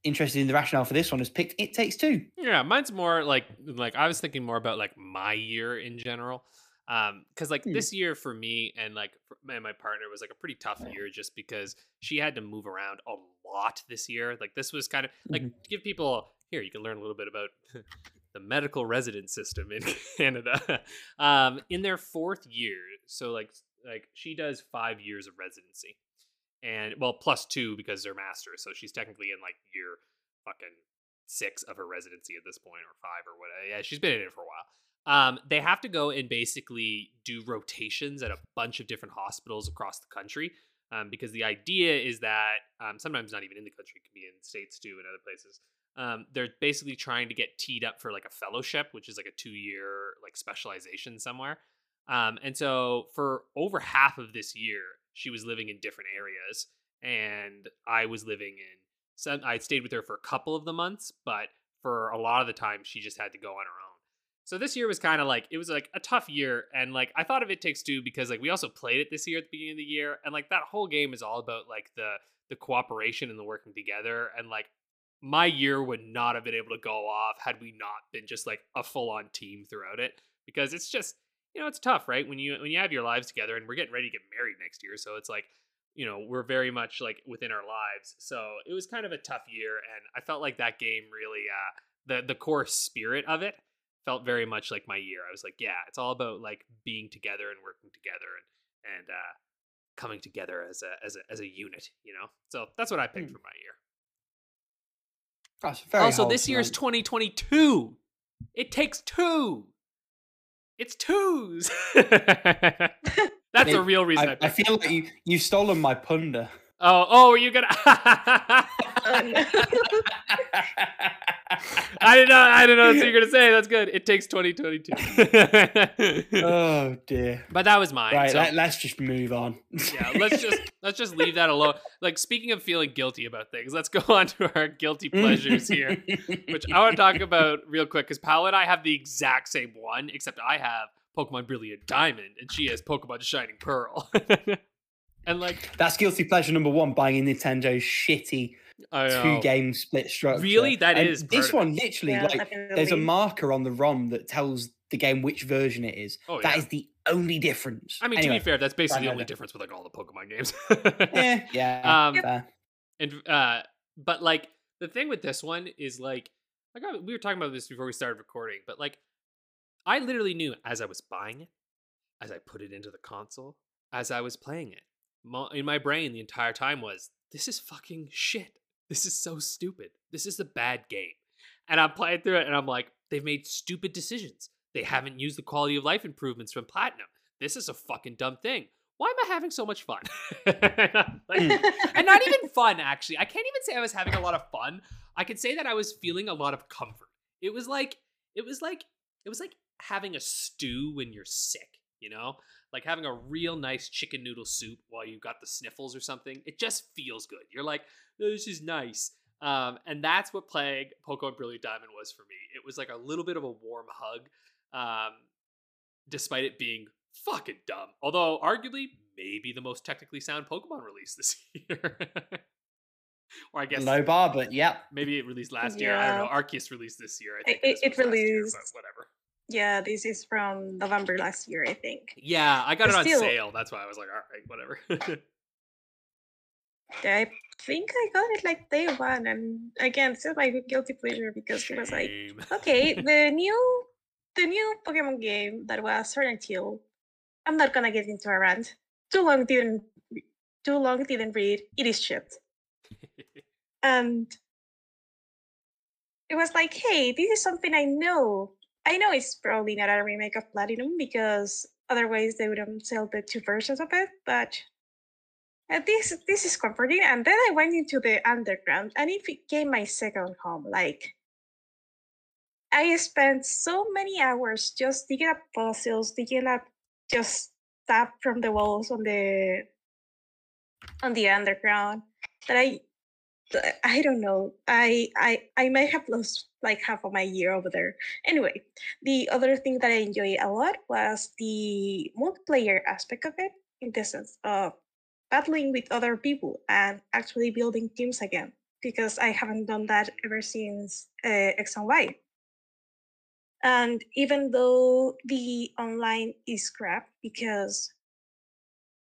interested in the rationale for this one, has picked It Takes Two. Yeah, mine's more like like I was thinking more about like my year in general. Um, because like Hmm. this year for me and like and my partner was like a pretty tough year just because she had to move around a lot this year. Like this was kind of like Mhm. to give people here you can learn a little bit about the medical resident system in Canada. um, in their fourth year, so like like she does five years of residency, and well plus two because they're masters, so she's technically in like year fucking six of her residency at this point, or five or whatever. Yeah, she's been in it for a while. Um, they have to go and basically do rotations at a bunch of different hospitals across the country. Um, because the idea is that um, sometimes not even in the country, it can be in states too and other places. Um, they're basically trying to get teed up for like a fellowship, which is like a two year like specialization somewhere. Um, and so for over half of this year, she was living in different areas, and I was living in. Some, I stayed with her for a couple of the months, but for a lot of the time, she just had to go on her own. So this year was kind of like it was like a tough year, and like I thought of It Takes Two because like we also played it this year at the beginning of the year, and like that whole game is all about like the the cooperation and the working together, and like my year would not have been able to go off had we not been just like a full on team throughout it because it's just you know it's tough right? When you when you have your lives together and we're getting ready to get married next year so it's like you know we're very much like within our lives so it was kind of a tough year and i felt like that game really uh the the core spirit of it felt very much like my year i was like yeah it's all about like being together and working together and and uh coming together as a as a as a unit you know so that's what i picked Hmm. for my year very also, this year's and- 2022. It takes two. It's twos. That's a It- real reason I, I, I feel like you you've stolen my punder. Oh, oh, are you gonna? I didn't know. I didn't know what you were gonna say. That's good. It takes 2022. oh dear. but that was mine. Right, so- let, us just move on. yeah, let's just let's just leave that alone. Like speaking of feeling guilty about things, let's go on to our guilty mm. pleasures here. which I want to talk about real quick because Paolo and I have the exact same one, except I have Pokemon Brilliant Diamond and she has Pokemon Shining Pearl. And like, That's guilty pleasure number one: buying a Nintendo's shitty two game split structure. Really, that and is this one. Literally, Yeah, like there's a marker on the ROM that tells the game which version it is. Oh, That yeah. is the only difference. I mean, anyway, to be fair, that's basically the Brandon. only difference with like all the Pokemon games. yeah, yeah. Um, fair. and uh, but like the thing with this one is like, like I, we were talking about this before we started recording, but like, I literally knew as I was buying it, as I put it into the console, as I was playing it, mo- in my brain the entire time was, this is fucking shit. This is so stupid. This is a bad game. And I'm playing through it, and I'm like, they've made stupid decisions. They haven't used the quality of life improvements from Platinum. This is a fucking dumb thing. Why am I having so much fun? Like, and not even fun actually i can't even say i was having a lot of fun i could say that i was feeling a lot of comfort it was like it was like it was like having a stew when you're sick you know like having a real nice chicken noodle soup while you've got the sniffles or something it just feels good you're like "Oh, this is nice um, and that's what playing pokemon brilliant diamond was for me it was like a little bit of a warm hug um, despite it being fucking dumb. Although arguably maybe the most technically sound Pokemon release this year. or I guess Low bar, but yeah. maybe it released last year. I don't know. Yeah. Arceus released this year. I It- think it- this it was last year, released- but whatever. Yeah, this is from November last year, I think. Yeah, I got But it on still- sale. That's why I was like, all right, whatever. I think I got it like day one, and again, still my guilty pleasure because it was like, okay, the new, the new Pokemon game that was Sword and Shield. I'm not gonna get into a rant. Too long didn't, too long didn't read. It is shipped, and it was like, hey, this is something I know. I know it's probably not a remake of Platinum because otherwise they wouldn't sell the two versions of it, but uh, this this is comforting. And then I went into the underground, and it became my second home. Like I spent so many hours just digging up fossils, digging up just stuff from the walls on the on the underground that I I don't know. I I I might have lost like half of my year over there. Anyway, the other thing that I enjoyed a lot was the multiplayer aspect of it, in the sense of battling with other people and actually building teams again. Because I haven't done that ever since uh, X and Y. And even though the online is crap because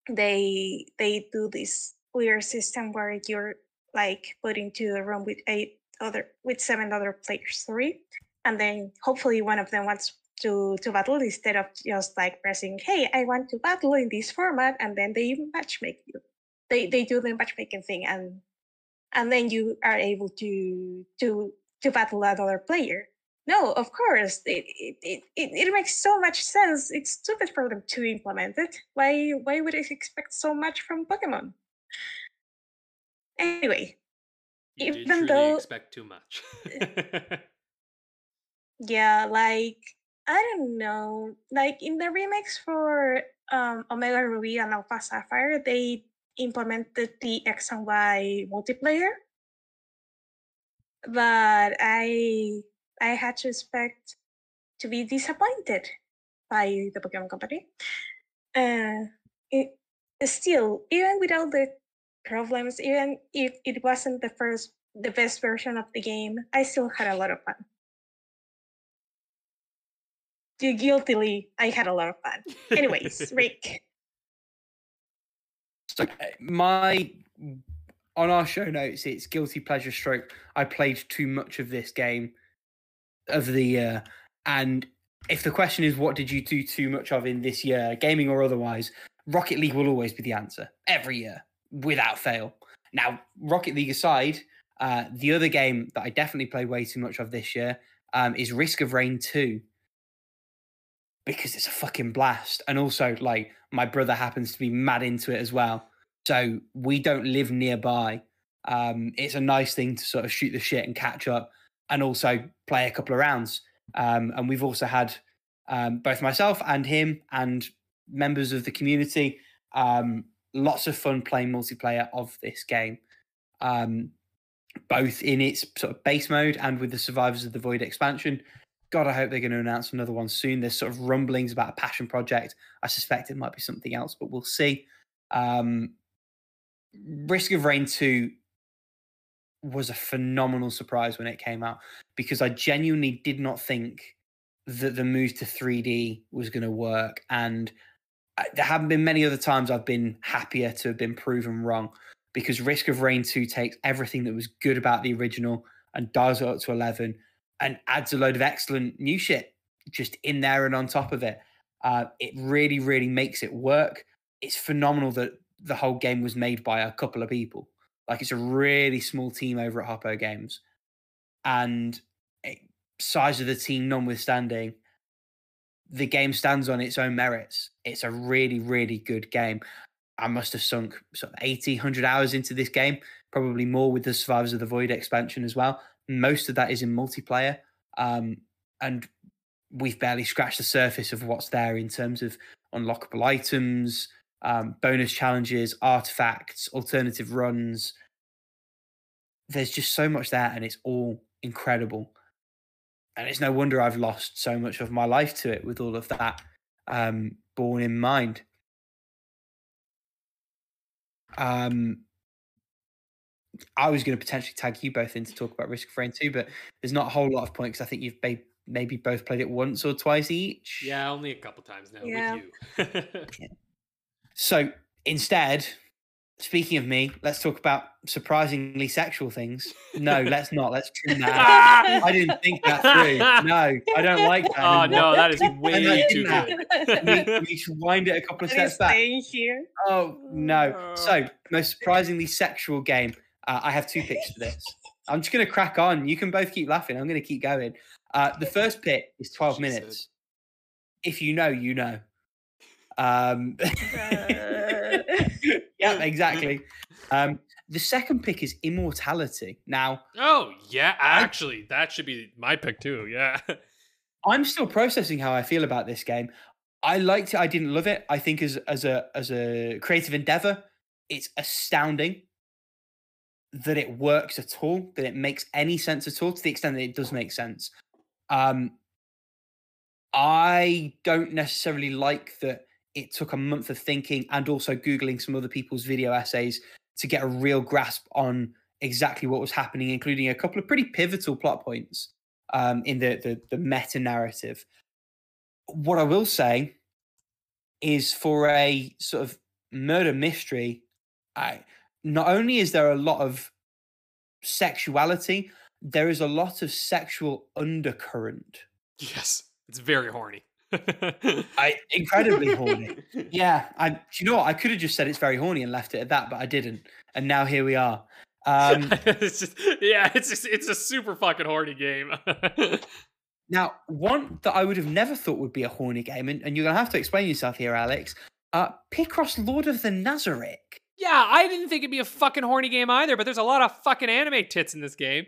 they they do this weird system where you're like put into a room with eight other with seven other players sorry and then hopefully one of them wants to to battle instead of just like pressing hey i want to battle in this format and then they matchmake you. They they do the matchmaking thing and and then you are able to to to battle that other player. No of course it it, it, it it makes so much sense. It's stupid for them to implement it. Why why would i expect so much from pokemon anyway You even though- expect too much. Yeah, like I don't know. Like in the remix for um Omega Ruby and Alpha Sapphire, they implemented the X and Y multiplayer. But I I had to expect to be disappointed by the Pokemon Company. Uh it still, even without the problems, even if it wasn't the first the best version of the game, I still had a lot of fun. Gu- Guiltily, I had a lot of fun. Anyways, Rick. So my on our show notes, it's guilty pleasure stroke. I played too much of this game of the year, and if the question is what did you do too much of in this year, gaming or otherwise, Rocket League will always be the answer every year without fail. Now, Rocket League aside, uh, the other game that I definitely played way too much of this year um, is Risk of Rain 2 because it's a fucking blast. And also, like, my brother happens to be mad into it as well. So we don't live nearby. Um, it's a nice thing to sort of shoot the shit and catch up and also play a couple of rounds. Um, and we've also had um, both myself and him and members of the community um, lots of fun playing multiplayer of this game, um, both in its sort of base mode and with the Survivors of the Void expansion. God, I hope they're going to announce another one soon. There's sort of rumblings about a passion project. I suspect it might be something else, but we'll see. Um, Risk of Rain 2 was a phenomenal surprise when it came out because I genuinely did not think that the move to 3D was going to work. And there haven't been many other times I've been happier to have been proven wrong because Risk of Rain 2 takes everything that was good about the original and dials it up to 11 and adds a load of excellent new shit just in there and on top of it. Uh, it really, really makes it work. It's phenomenal that the whole game was made by a couple of people. Like it's a really small team over at Hopoo Games, and size of the team notwithstanding, the game stands on its own merits. It's a really, really good game. I must have sunk sort of 80, 100 hours into this game, probably more with the Survivors of the Void expansion as well. Most of that is in multiplayer. Um, and we've barely scratched the surface of what's there in terms of unlockable items, um, bonus challenges, artifacts, alternative runs. There's just so much there, and it's all incredible. And it's no wonder I've lost so much of my life to it with all of that um, borne in mind. Um, I was going to potentially tag you both in to talk about Risk of Rain 2, but there's not a whole lot of points. I think you've made maybe both played it once or twice each. Yeah, only a couple times now Yeah. with you. So instead, speaking of me, let's talk about surprisingly sexual things. No, let's not. Let's trim that. I didn't think that through. No, I don't like that. oh anymore. no, that is way too did good. we, we should wind it a couple of Please steps back. stay here. Oh no! So most surprisingly sexual game. Uh, I have two picks for this. I'm just going to crack on. You can both keep laughing. I'm going to keep going. Uh, the first pick is 12 She minutes. If you know, you know. Um, yeah, exactly. Um, the second pick is Immortality. Now, Oh yeah, actually, that should be my pick too. Yeah. I'm still processing how I feel about this game. I liked it. I didn't love it. I think as as a as a creative endeavor, it's astounding that it works at all. That it makes any sense at all. To the extent that it does make sense. Um, I don't necessarily like that it took a month of thinking and also googling some other people's video essays to get a real grasp on exactly what was happening, including a couple of pretty pivotal plot points um, in the, the the meta narrative. What I will say is for a sort of murder mystery, I not only is there a lot of sexuality, there is a lot of sexual undercurrent. yes, it's very horny. I incredibly horny. Yeah, I. You know what? I could have just said it's very horny and left it at that, but I didn't, and now here we are. Um, it's just, yeah, it's just, it's a super fucking horny game. Now, one that I would have never thought would be a horny game, and, and you're gonna have to explain yourself here, Alex. Uh, Picross Lord of the Nazarick. yeah, I didn't think it'd be a fucking horny game either, but there's a lot of fucking anime tits in this game.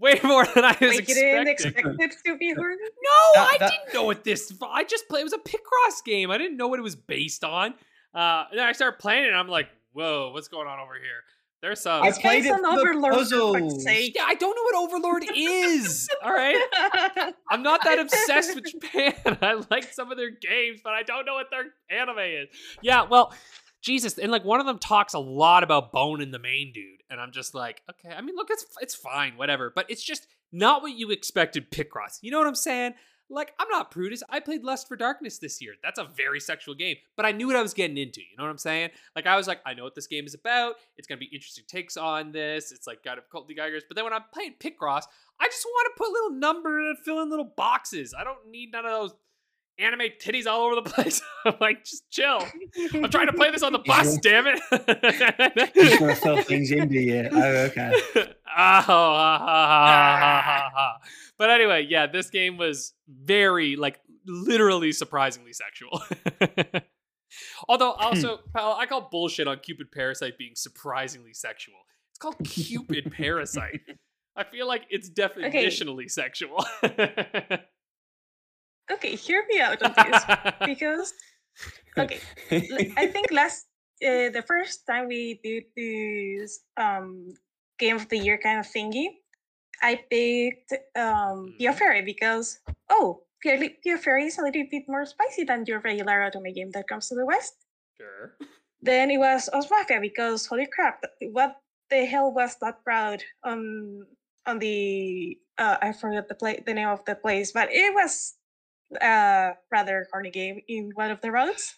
Way more than I was like expecting. expect to be horny. No, That- I that- didn't know what this. I just played. It was a Picross game. I didn't know what it was based on. Uh, and then I started playing it. and I'm like, whoa, what's going on over here? There's some. I played guy's it for overlord, for puzzles. yeah, I don't know what Overlord is. All right, I'm not that obsessed with Japan. I like some of their games, but I don't know what their anime is. Yeah, well, Jesus, and like one of them talks a lot about Bone and the main dude, and I'm just like, okay. I mean, look, it's it's fine, whatever, but it's just not what you expected. Picross, you know what I'm saying? Like, I'm not prudish. I played Lust for Darkness this year. That's a very sexual game, but I knew what I was getting into. You know what I'm saying? Like, I was like, I know what this game is about. It's gonna be interesting takes on this. It's like got difficulty geigers. But then when I'm playing Picross, I just want to put little number and fill in little boxes. I don't need none of those anime titties all over the place. I'm like, just chill. I'm trying to play this on the bus, damn Just it. gonna fill things in, do you? Oh, okay. Ah, ha, ha, ha, ha, ha, ha. But anyway, yeah, this game was very, like, literally surprisingly sexual. Although, also, pal, I call bullshit on Cupid Parasite being surprisingly sexual. It's called Cupid Parasite. I feel like it's definitionally sexual. Okay, hear me out on this because okay, I think last uh, the first time we did this um game of the year kind of thingy, I picked um Mhm. Fairy because oh Pure Fairy is a little bit more spicy than your regular Otome game that comes to the west. sure. Then it was Ozmafia because holy crap, what the hell was that crowd on on the uh, I forgot the play the name of the place, but it was a rather corny game in one of the routes.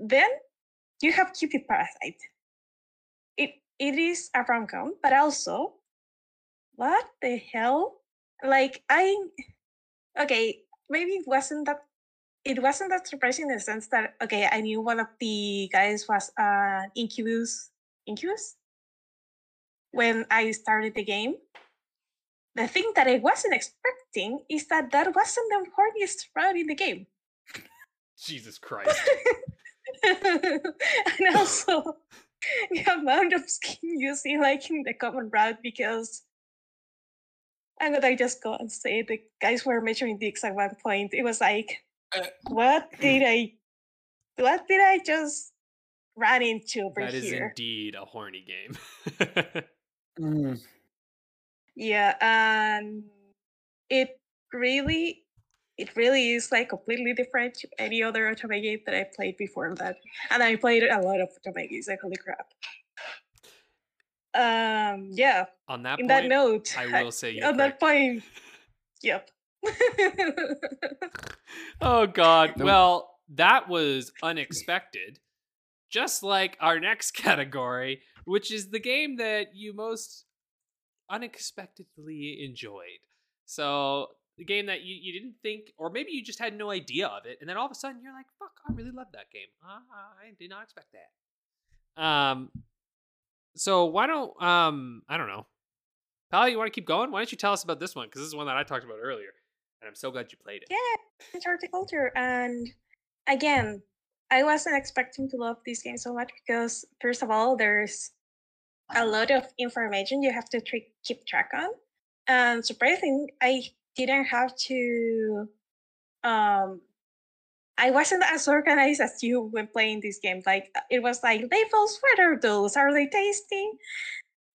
Then you have Cupid Parasite. It it is a rom-com, but also what the hell? Like I okay, maybe it wasn't that it wasn't that surprising in the sense that okay, I knew one of the guys was uh Incubus Incubus when I started the game. The thing that I wasn't expecting is that that wasn't the horniest route in the game. Jesus Christ. and also the amount of skin you see like in the common route because I'm gonna just go and say the guys were measuring dicks at one point. It was like, Uh, what did I, what did I just run into over That is here? indeed a horny game. Mm. Yeah, and it really, it really is like completely different to any other otome game that I played before that. And I played a lot of otome games. Like holy crap. Um, yeah. On that In point, that note, I will say on that correct. point, yep. Oh God. Well, that was unexpected. Just like our next category, which is the game that you most unexpectedly enjoyed. So the game that you, you didn't think, or maybe you just had no idea of it, and then all of a sudden you're like, "Fuck, I really love that game. I did not expect that." Um. So why don't um I don't know, Pally, you want to keep going? Why don't you tell us about this one? Because this is one that I talked about earlier, and I'm so glad you played it. yeah, it's horticulture. And again, I wasn't expecting to love this game so much because, first of all, there's a lot of information you have to tr- keep track on. And surprising, I didn't have to. Um, I wasn't as organized as you when playing this game. Like uh, it was like labels. What are those? Are they tasty?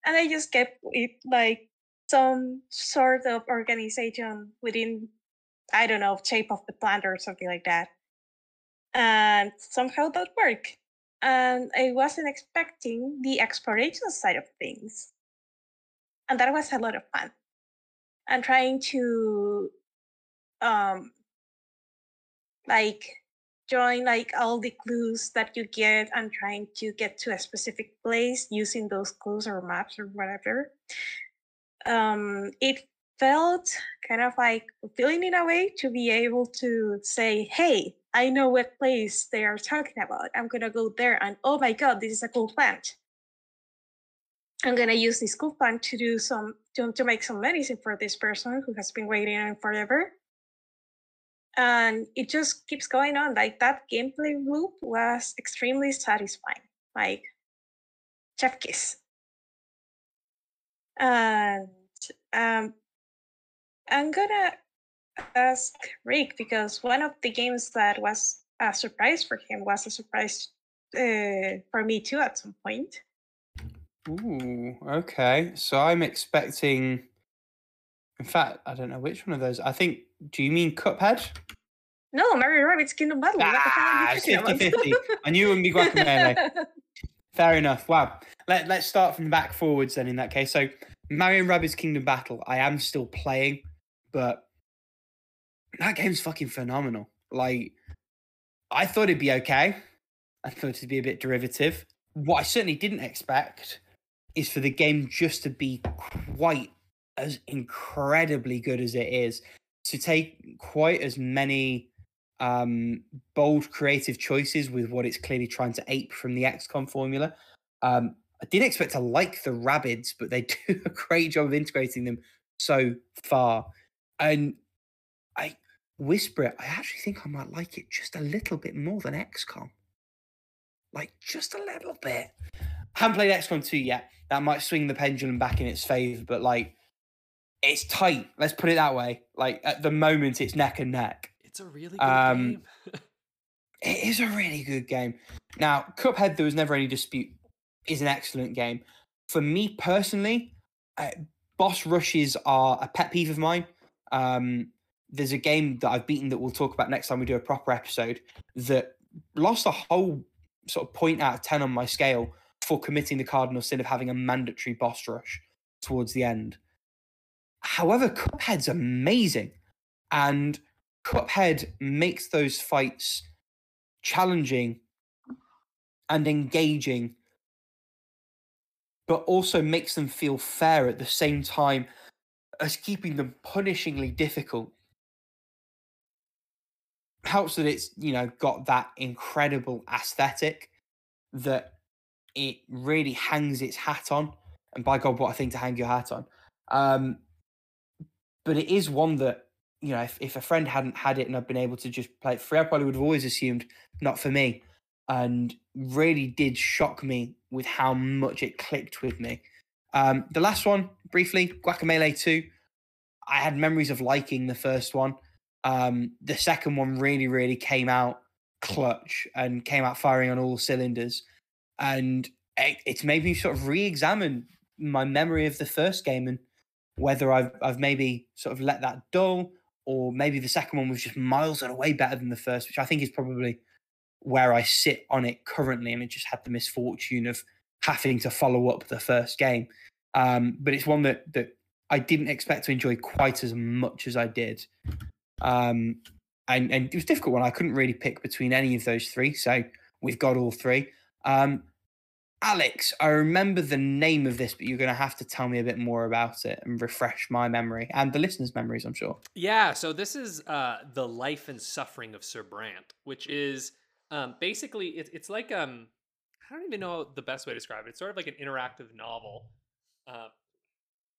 And I just kept it like some sort of organization within I don't know, shape of the plant or something like that. And somehow that worked. And I wasn't expecting the exploration side of things. And that was a lot of fun. And trying to um like join like all the clues that you get and trying to get to a specific place using those clues or maps or whatever. Um it felt kind of like fulfilling in a way to be able to say, hey, I know what place they are talking about. I'm gonna go there and oh my god, this is a cool plant. I'm gonna use this cool plant to do some to, to make some medicine for this person who has been waiting on forever. And it just keeps going on. Like that gameplay loop was extremely satisfying. Like chef kiss. And um I'm gonna ask Rick because one of the games that was a surprise for him was a surprise uh, for me too at some point. Ooh, okay. So I'm expecting. In fact, I don't know which one of those. I think. Do you mean Cuphead? No, Mario Rabbids Kingdom Battle. what the hell are Ah, you it's talking about? 50-50. I knew it wouldn't be Guacamelee. Fair enough. Wow. Let, let's start from back forwards then in that case. So, Mario and Rabbids Kingdom Battle, I am still playing, but that game's fucking phenomenal. Like, I thought it'd be okay. I thought it'd be a bit derivative. What I certainly didn't expect is for the game just to be quite as incredibly good as it is, to take quite as many um, bold creative choices with what it's clearly trying to ape from the XCOM formula. Um, I didn't expect to like the Rabbids, but they do a great job of integrating them so far. And whisper it, I actually think I might like it just a little bit more than XCOM. Like just a little bit. I haven't played XCOM 2 yet. That might swing the pendulum back in its favor, but like it's tight. Let's put it that way. Like at the moment, it's neck and neck. It's a really good Um, game. It is a really good game. Now, Cuphead, there was never any dispute, is an excellent game. For me personally, uh, boss rushes are a pet peeve of mine. Um, there's a game that I've beaten that we'll talk about next time we do a proper episode that lost a whole sort of point out of 10 on my scale for committing the cardinal sin of having a mandatory boss rush towards the end. However, Cuphead's amazing, and Cuphead makes those fights challenging and engaging, but also makes them feel fair at the same time as keeping them punishingly difficult. Helps that it's, you know, got that incredible aesthetic that it really hangs its hat on. And by God, what I think to hang your hat on. Um, but it is one that, you know, if, if a friend hadn't had it and I'd been able to just play it free, I probably would have always assumed not for me. And really did shock me with how much it clicked with me. Um, the last one, briefly, Guacamelee 2. I had memories of liking the first one. Um, the second one really, really came out clutch and came out firing on all cylinders. And it, it's made me sort of re examine my memory of the first game and whether I've, I've maybe sort of let that dull or maybe the second one was just miles and away better than the first, which I think is probably where I sit on it currently. I mean, just had the misfortune of having to follow up the first game. Um, but it's one that that I didn't expect to enjoy quite as much as I did. Um, and, and it was a difficult one. I couldn't really pick between any of those three. So we've got all three. Um, Alex, I remember the name of this, but you're going to have to tell me a bit more about it and refresh my memory and the listeners' memories, I'm sure. Yeah, so this is uh, The Life and Suffering of Sir Brant, which is um, basically, it, it's like, um, I don't even know the best way to describe it. It's sort of like an interactive novel. Uh,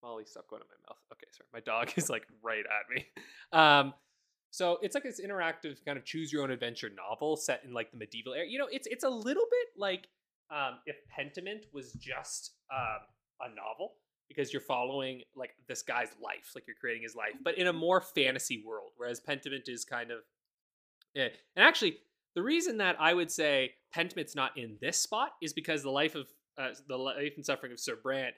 Molly, stop going in my mouth. Okay, sorry. My dog is like right at me. Um, so it's like this interactive kind of choose your own adventure novel set in like the medieval era. You know, it's it's a little bit like um, if Pentiment was just um, a novel because you're following like this guy's life, like you're creating his life, but in a more fantasy world. Whereas Pentiment is kind of, yeah. And actually, the reason that I would say Pentiment's not in this spot is because the life of uh, the life and suffering of Sir Brant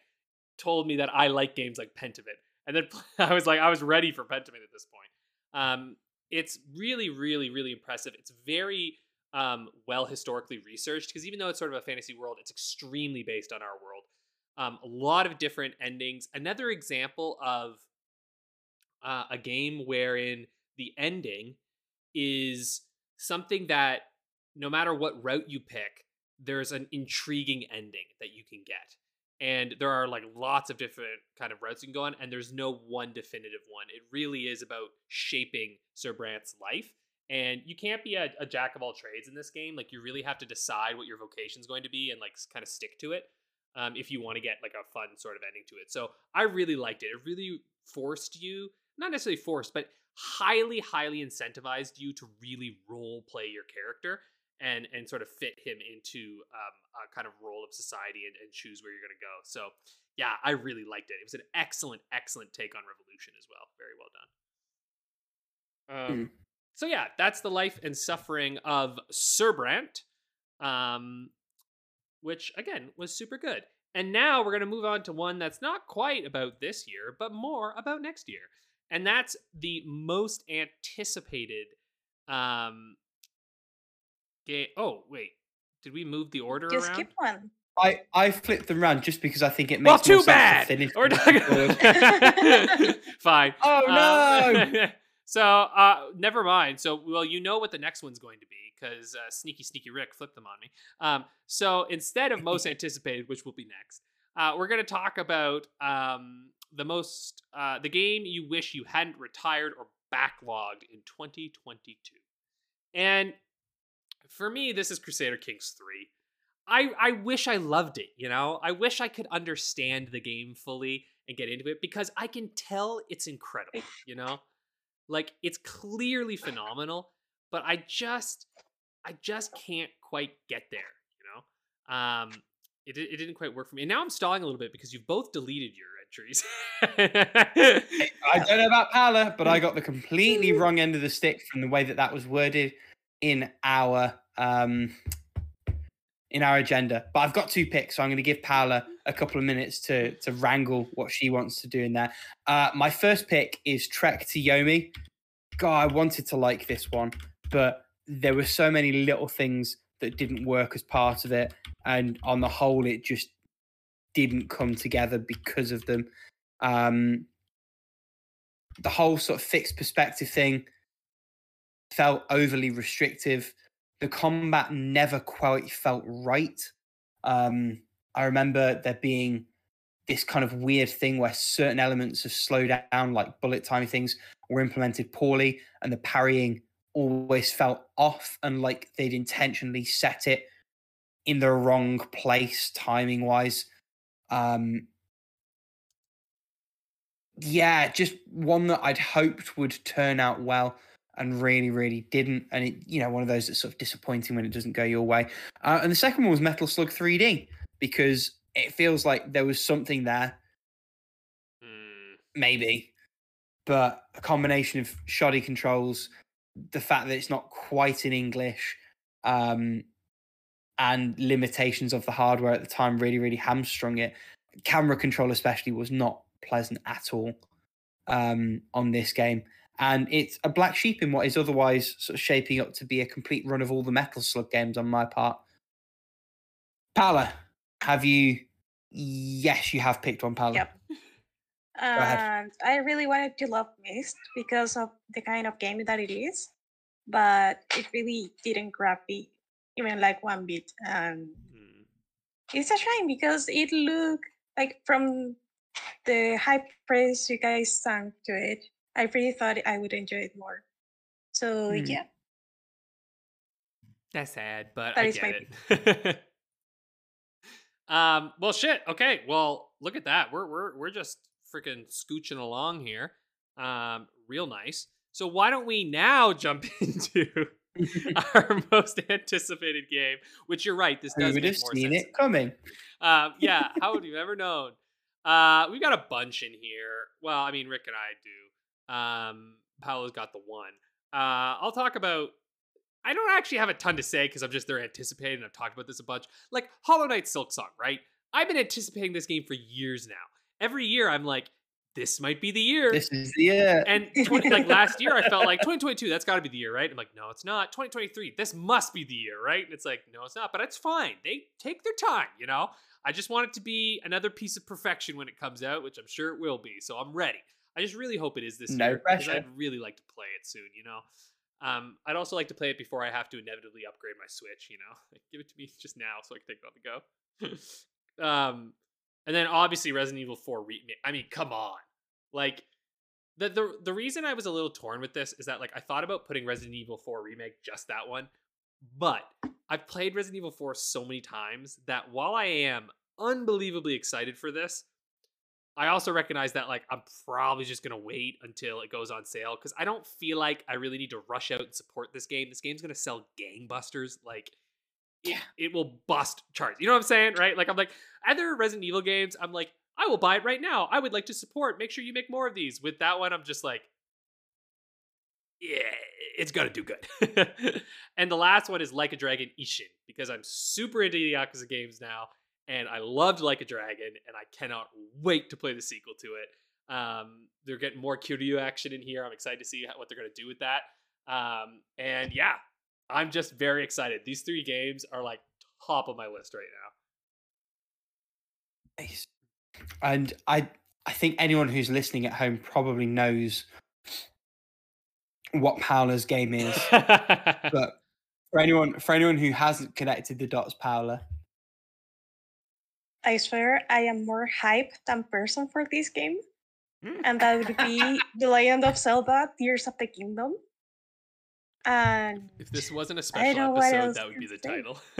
told me that I like games like Pentiment, and then I was like, I was ready for Pentiment at this point. Um, it's really, really, really impressive. It's very um, well historically researched because even though it's sort of a fantasy world, it's extremely based on our world. Um, a lot of different endings. Another example of uh, a game wherein the ending is something that no matter what route you pick, there's an intriguing ending that you can get. And there are like lots of different kind of routes you can go on, and there's no one definitive one. It really is about shaping Sir Brant's life and you can't be a, a, jack of all trades in this game. Like you really have to decide what your vocation is going to be and like kind of stick to it um, if you want to get like a fun sort of ending to it. So i really liked it. It really forced you not necessarily forced but highly highly incentivized you to really role play your character and and sort of fit him into um, a kind of role of society and, and choose where you're going to go. So yeah i really liked it. It was an excellent excellent take on revolution as well. Very well done. Um, mm so yeah, that's the life and suffering of Sir Brant, um, which again was super good. And now we're going to move on to one that's not quite about this year, but more about next year. And that's the most anticipated um game. Oh, wait. Did we move the order Just around? skip one. I, I flipped them around just because I think it makes well, too more bad. sense to finish. Or Fine. Oh no! Um, So, uh, never mind. So, well, you know what the next one's going to be because uh, Sneaky Sneaky Rick flipped them on me. Um, so, instead of most anticipated, which will be next, uh, we're going to talk about um, the most uh, the game you wish you hadn't retired or backlogged in 2022. And for me, this is Crusader Kings 3. I, I wish I loved it, you know? I wish I could understand the game fully and get into it because I can tell it's incredible, you know? Like it's clearly phenomenal, but I just I just can't quite get there, you know? Um it, it didn't quite work for me. And now I'm stalling a little bit because you've both deleted your entries. I don't know about Paula, but I got the completely wrong end of the stick from the way that that was worded in our um in our agenda. But I've got two picks, so I'm going to give Paula a couple of minutes to to wrangle what she wants to do in there. Uh, my first pick is Trek to Yomi. God, I wanted to like this one, but there were so many little things that didn't work as part of it, and on the whole, it just didn't come together because of them. Um, the whole sort of fixed perspective thing felt overly restrictive. The combat never quite felt right. Um, I remember there being this kind of weird thing where certain elements of slow down, like bullet timing things, were implemented poorly, and the parrying always felt off and like they'd intentionally set it in the wrong place timing wise. Um, yeah, just one that I'd hoped would turn out well and really, really didn't. And it, you know, one of those that's sort of disappointing when it doesn't go your way. Uh, and the second one was Metal Slug 3D because it feels like there was something there, Mm. maybe, but a combination of shoddy controls, the fact that it's not quite in English, um, and limitations of the hardware at the time really, really hamstrung it. Camera control, especially, was not pleasant at all um, on this game. And it's a black sheep in what is otherwise sort of shaping up to be a complete run of all the Metal Slug games on my part. Paula, have you? Yes, you have picked one, Paula. Yep. And I really wanted to love Myst because of the kind of game that it is, but it really didn't grab me even like one bit. And Mm. it's a shame because it looked like from the high praise you guys sang to it, I really thought I would enjoy it more. So Hmm. yeah, That's sad, but That I is my get it. um. Well, shit. Okay. Well, look at that. We're we're we're just freaking scooching along here. Um. Real nice. So why don't we now jump into our most anticipated game? Which you're right. This does would make have more seen sense. it coming? Um, yeah, how would you ever known? Uh, we've got a bunch in here. Well, I mean, Rick and I do. Um, Paolo's got the one. Uh, I'll talk about. I don't actually have a ton to say because I'm just there anticipating. I've talked about this a bunch. Like Hollow Knight Silksong, right? I've been anticipating this game for years now. Every year, I'm like, this might be the year. This is the year. And 20, like last year, I felt like 2022, that's got to be the year, right? I'm like, no, it's not. 2023, this must be the year, right? And it's like, no, it's not. But it's fine. They take their time, you know? I just want it to be another piece of perfection when it comes out, which I'm sure it will be. So I'm ready. I just really hope it is this No year. pressure. I'd really like to play it soon, you know? Um, I'd also like to play it before I have to inevitably upgrade my Switch, you know? Like, give it to me just now so I can take it on the go. um, and then obviously Resident Evil 4 remake. I mean, come on. Like, the, the the reason I was a little torn with this is that like I thought about putting Resident Evil 4 remake just that one, but I've played Resident Evil 4 so many times that while I am unbelievably excited for this, I also recognize that like I'm probably just gonna wait until it goes on sale because I don't feel like I really need to rush out and support this game. This game's gonna sell gangbusters. Like it, Yeah. it will bust charts. You know what I'm saying, right? Like I'm like other Resident Evil games, I'm like I will buy it right now. I would like to support. Make sure you make more of these. With that one, I'm just like, yeah, it's gonna do good. and the last one is Like a Dragon Ishin because I'm super into the Yakuza games now, and I loved Like a Dragon, and I cannot wait to play the sequel to it. Um, they're getting more Kiryu action in here. I'm excited to see what they're gonna do with that. Um, and yeah, I'm just very excited. These three games are like top of my list right now. Nice. And I I think anyone who's listening at home probably knows what Paola's game is. but for anyone for anyone who hasn't connected the dots, Paola, I swear I am more hype than person for this game, Mm. and that would be The Legend of Zelda: Tears of the Kingdom. And If this wasn't a special episode, that would be the title.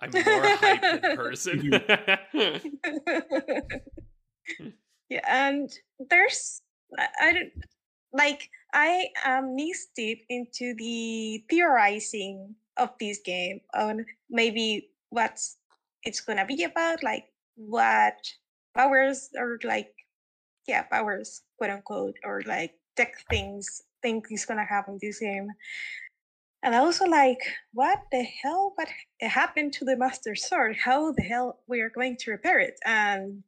I'm more hype than person. yeah, and there's I, I don't like I am knee deep into the theorizing of this game on maybe what's it's gonna be about, like what powers or like yeah powers quote unquote or like tech things think is gonna happen this game. And I also like, what the hell? What happened to the Master Sword? How the hell we are going to repair it? And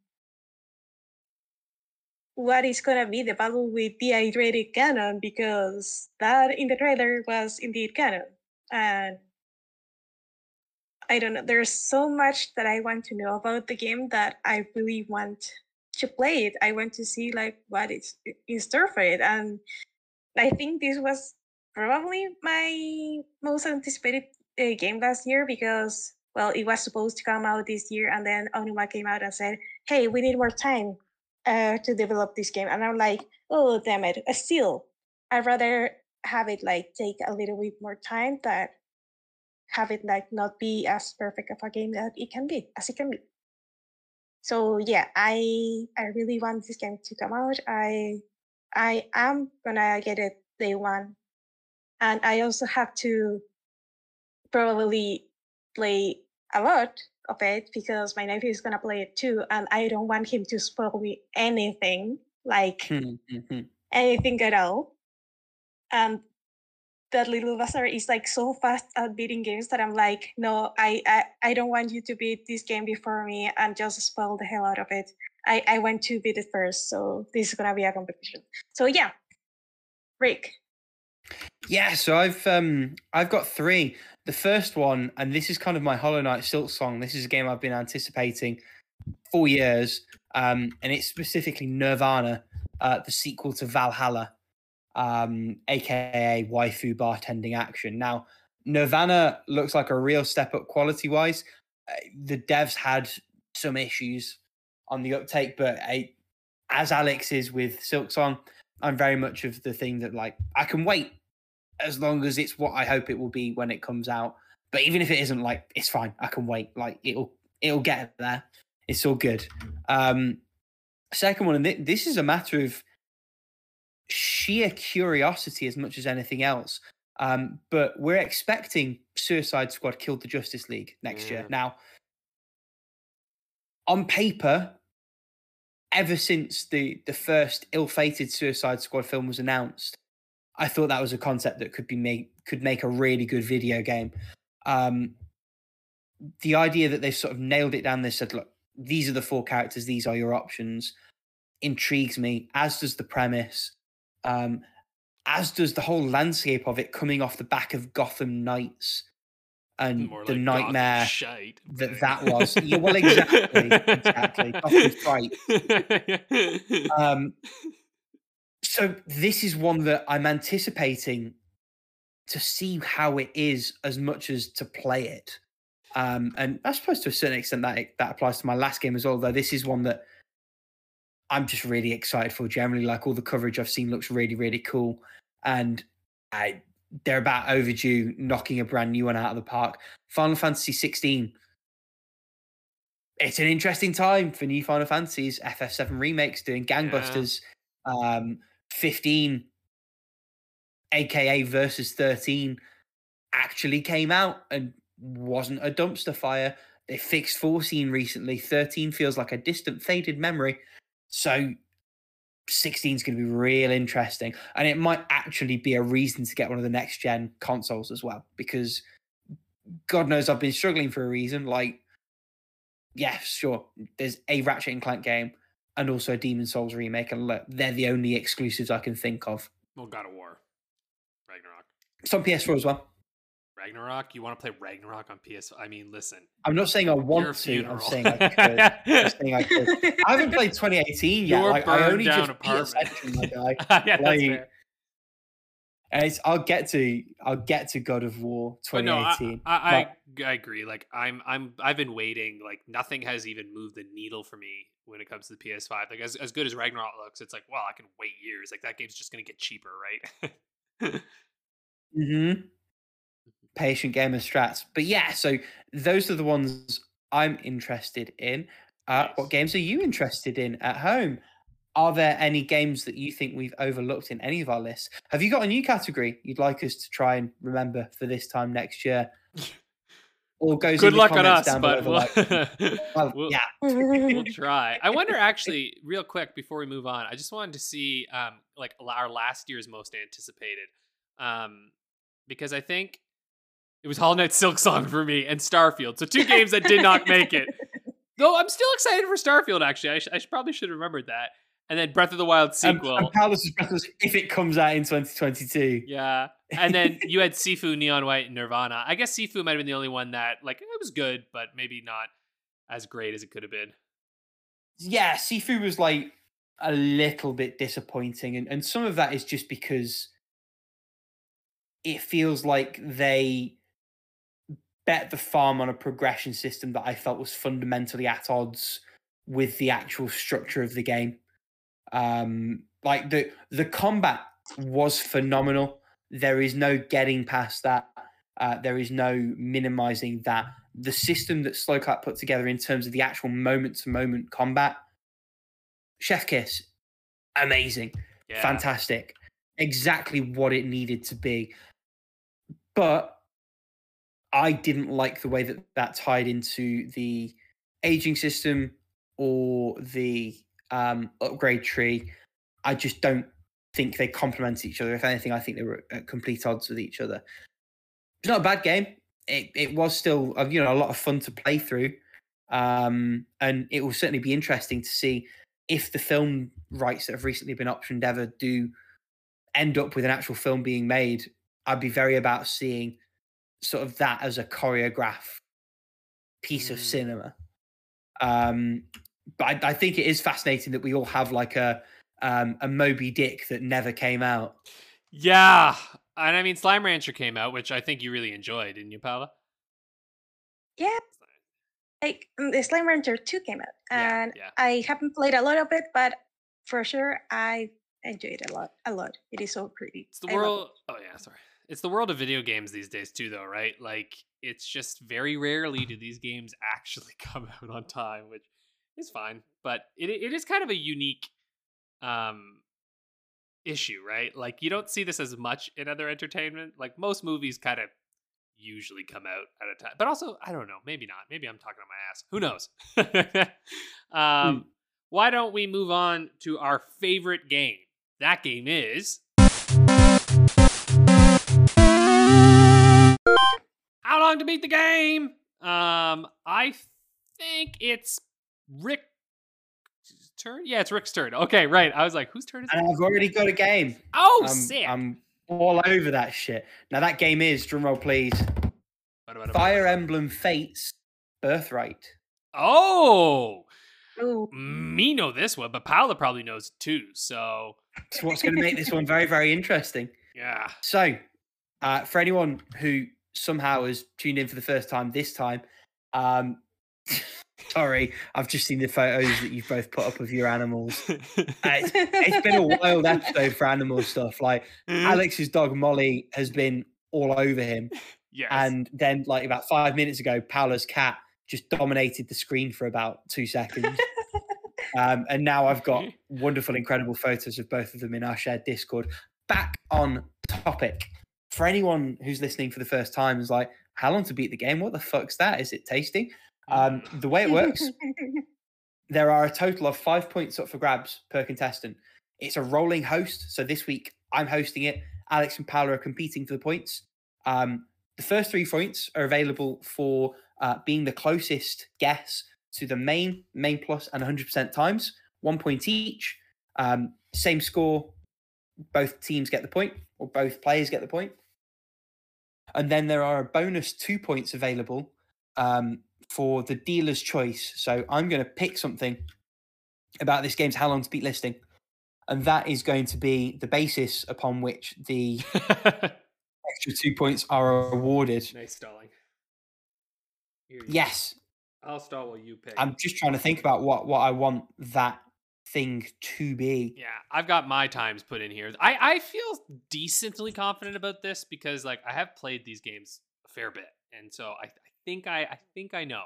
what is gonna be the battle with dehydrated Ganon? Because that in the trailer was indeed Ganon. And I don't know. There's so much that I want to know about the game that I really want to play it. I want to see like what is in store for it, and I think this was probably my most anticipated uh, game last year because well, it was supposed to come out this year, and then Aonuma came out and said, "Hey, we need more time uh, to develop this game," and I'm like, "Oh, damn it! Still, I'd rather have it like take a little bit more time than have it like not be as perfect of a game that it can be as it can be." So yeah, I I really want this game to come out. I I am gonna get it day one, and I also have to probably play a lot of it because my nephew is gonna play it too, and I don't want him to spoil me anything, like Mm-hmm. anything at all. And that little bastard is like so fast at beating games that I'm like, no, I, I I don't want you to beat this game before me and just spoil the hell out of it. I I want to beat it first, so this is gonna be a competition. So yeah, Rick. Yeah, so I've um I've got three. The first one, and this is kind of my Hollow Knight Silksong. This is a game I've been anticipating for years, um, and it's specifically Nirvana, uh, the sequel to Valhalla, um, aka waifu bartending action. Now, Nirvana looks like a real step up quality wise. Uh, the devs had some issues on the uptake, but I, as Alex is with Silksong, I'm very much of the thing that like I can wait as long as it's what I hope it will be when it comes out. But even if it isn't, like it's fine. I can wait. Like it'll it'll get there. It's all good. Um second one, and thi- this is a matter of sheer curiosity as much as anything else. Um, but we're expecting Suicide Squad killed the Justice League next year. Now, on paper, ever since the the first ill-fated Suicide Squad film was announced, I thought that was a concept that could be made could make a really good video game. Um, the idea that they've sort of nailed it down. They said, "Look, these are the four characters. These are your options." Intrigues me, as does the premise, um, as does the whole landscape of it coming off the back of Gotham Knights and More the like nightmare shite, that that was. Yeah, well, exactly, exactly. Gotham's fright. Um, so this is one that I'm anticipating to see how it is as much as to play it. Um, and I suppose to a certain extent that that applies to my last game as well. Though this is one that I'm just really excited for. Generally, like all the coverage I've seen looks really really cool, and I they're about overdue knocking a brand new one out of the park. Final Fantasy 16. It's an interesting time for new Final Fantasies. FF7 remakes doing gangbusters. Um, 15, aka versus 13, actually came out and wasn't a dumpster fire. They fixed 14 recently. 13 feels like a distant, faded memory. So 16 is going to be real interesting. And it might actually be a reason to get one of the next gen consoles as well, because God knows I've been struggling for a reason. Like, yeah, sure, there's a Ratchet and Clank game and also a Demon's Souls remake, and look, they're the only exclusives I can think of. well, God of War, Ragnarok, It's on PS4 as well. Ragnarok. You want to play Ragnarok on PS? I mean, listen. I'm not saying I want to. I'm saying I could. I'm saying I could. I haven't played 2018 yet. Like I only just beat apartment. Ascension, my guy. yeah, that's Like, fair. And it's, I'll get to. I'll get to God of War But no, I, 2018. I, I, agree. Like I'm, I'm, I've been waiting. Like nothing has even moved the needle for me when it comes to the PS5. Like as, as good as Ragnarok looks, it's like, well, I can wait years. Like that game's just gonna get cheaper, right? hmm Patient gamer strats. But yeah, so those are the ones I'm interested in. Uh, What games are you interested in at home? Are there any games that you think we've overlooked in any of our lists? Have you got a new category you'd like us to try and remember for this time next year? Or goes good in luck on us, but we'll, like, well, we'll, yeah, we'll try. I wonder, actually, real quick before we move on, I just wanted to see, um, like our last year's most anticipated, um, because I think it was Hollow Knight Silksong for me and Starfield. So two games that did not make it. Though I'm still excited for Starfield. Actually, I, sh- I probably should have remembered that. And then Breath of the Wild sequel. and Paulus is Breathless if it comes out in 2022. yeah, and then you had Sifu, Neon White, and Nirvana. I guess Sifu might have been the only one that like it was good, but maybe not as great as it could have been. Yeah, Sifu was like a little bit disappointing, and, and some of that is just because it feels like they bet the farm on a progression system that I felt was fundamentally at odds with the actual structure of the game. Um, like the the combat was phenomenal. There is no getting past that. Uh, there is no minimizing that. The system that Sloclap put together in terms of the actual moment to moment combat, Chef Kiss, amazing, Yeah. fantastic, exactly what it needed to be. But I didn't like the way that that tied into the aging system or the um, upgrade tree. I just don't think they complement each other. If anything, I think they were at complete odds with each other. It's not a bad game. It it was still uh, you know a lot of fun to play through, um, and it will certainly be interesting to see if the film rights that have recently been optioned ever do end up with an actual film being made. I'd be very about seeing sort of that as a choreograph piece of Mm. cinema. Um, but I, I think it is fascinating that we all have like a um, a Moby Dick that never came out. Yeah. And I mean Slime Rancher came out, which I think you really enjoyed, didn't you, Paula? Yeah. Like mm, the Slime Rancher 2 came out, and yeah. I haven't played a lot of it, but for sure I enjoyed it a lot. A lot. It is so pretty. It's the I love it. world. Oh yeah, sorry. It's the world of video games these days too, though, right? Like it's just very rarely do these games actually come out on time, which is fine. But it it is kind of a unique um issue, right? Like you don't see this as much in other entertainment. Like most movies kind of usually come out at a time. But also, I don't know, maybe not. Maybe I'm talking on my ass. Who knows? um why don't we move on to our favorite game? That game is long to beat the game? Um, I think it's Rick's turn. Yeah, it's Rick's turn. Okay, right. I was like, whose turn is it? And I've already got a game. Oh, I'm, sick. I'm all over that shit. Now that game is drumroll please. Fire Emblem Fates Birthright. Oh, Ooh. me know this one, but Paula probably knows it too. So It's what's going to make this one very very interesting. yeah, So, uh, for anyone who somehow has tuned in for the first time this time, um, sorry, I've just seen the photos that you've both put up of your animals. Uh, it's, it's been a wild episode for animal stuff. Like Alex's dog Molly has been all over him, yes. and then like about five minutes ago, Paola's cat just dominated the screen for about two seconds. Um, and now I've got wonderful, incredible photos of both of them in our shared Discord. Back on topic. For anyone who's listening for the first time, is like, how long to beat the game? What the fuck's that? Is it tasty? Um, the way it works, there are a total of five points up for grabs per contestant. It's a rolling host. So this week I'm hosting it. Alex and Paula are competing for the points. Um, the first three points are available for uh, being the closest guess to the main, main plus, and 100% times. One point each. Um, same score. Both teams get the point, or both players get the point. And then there are a bonus two points available um, for the dealer's choice. So I'm going to pick something about this game's how long to beat listing, and that is going to be the basis upon which the extra two points are awarded. nice stalling. Here go. Yes, I'll start while you pick. I'm just trying to think about what what I want that thing to be. Yeah, I've got my times put in here. I I feel decently confident about this because like I have played these games a fair bit, and so I, I think I I think I know,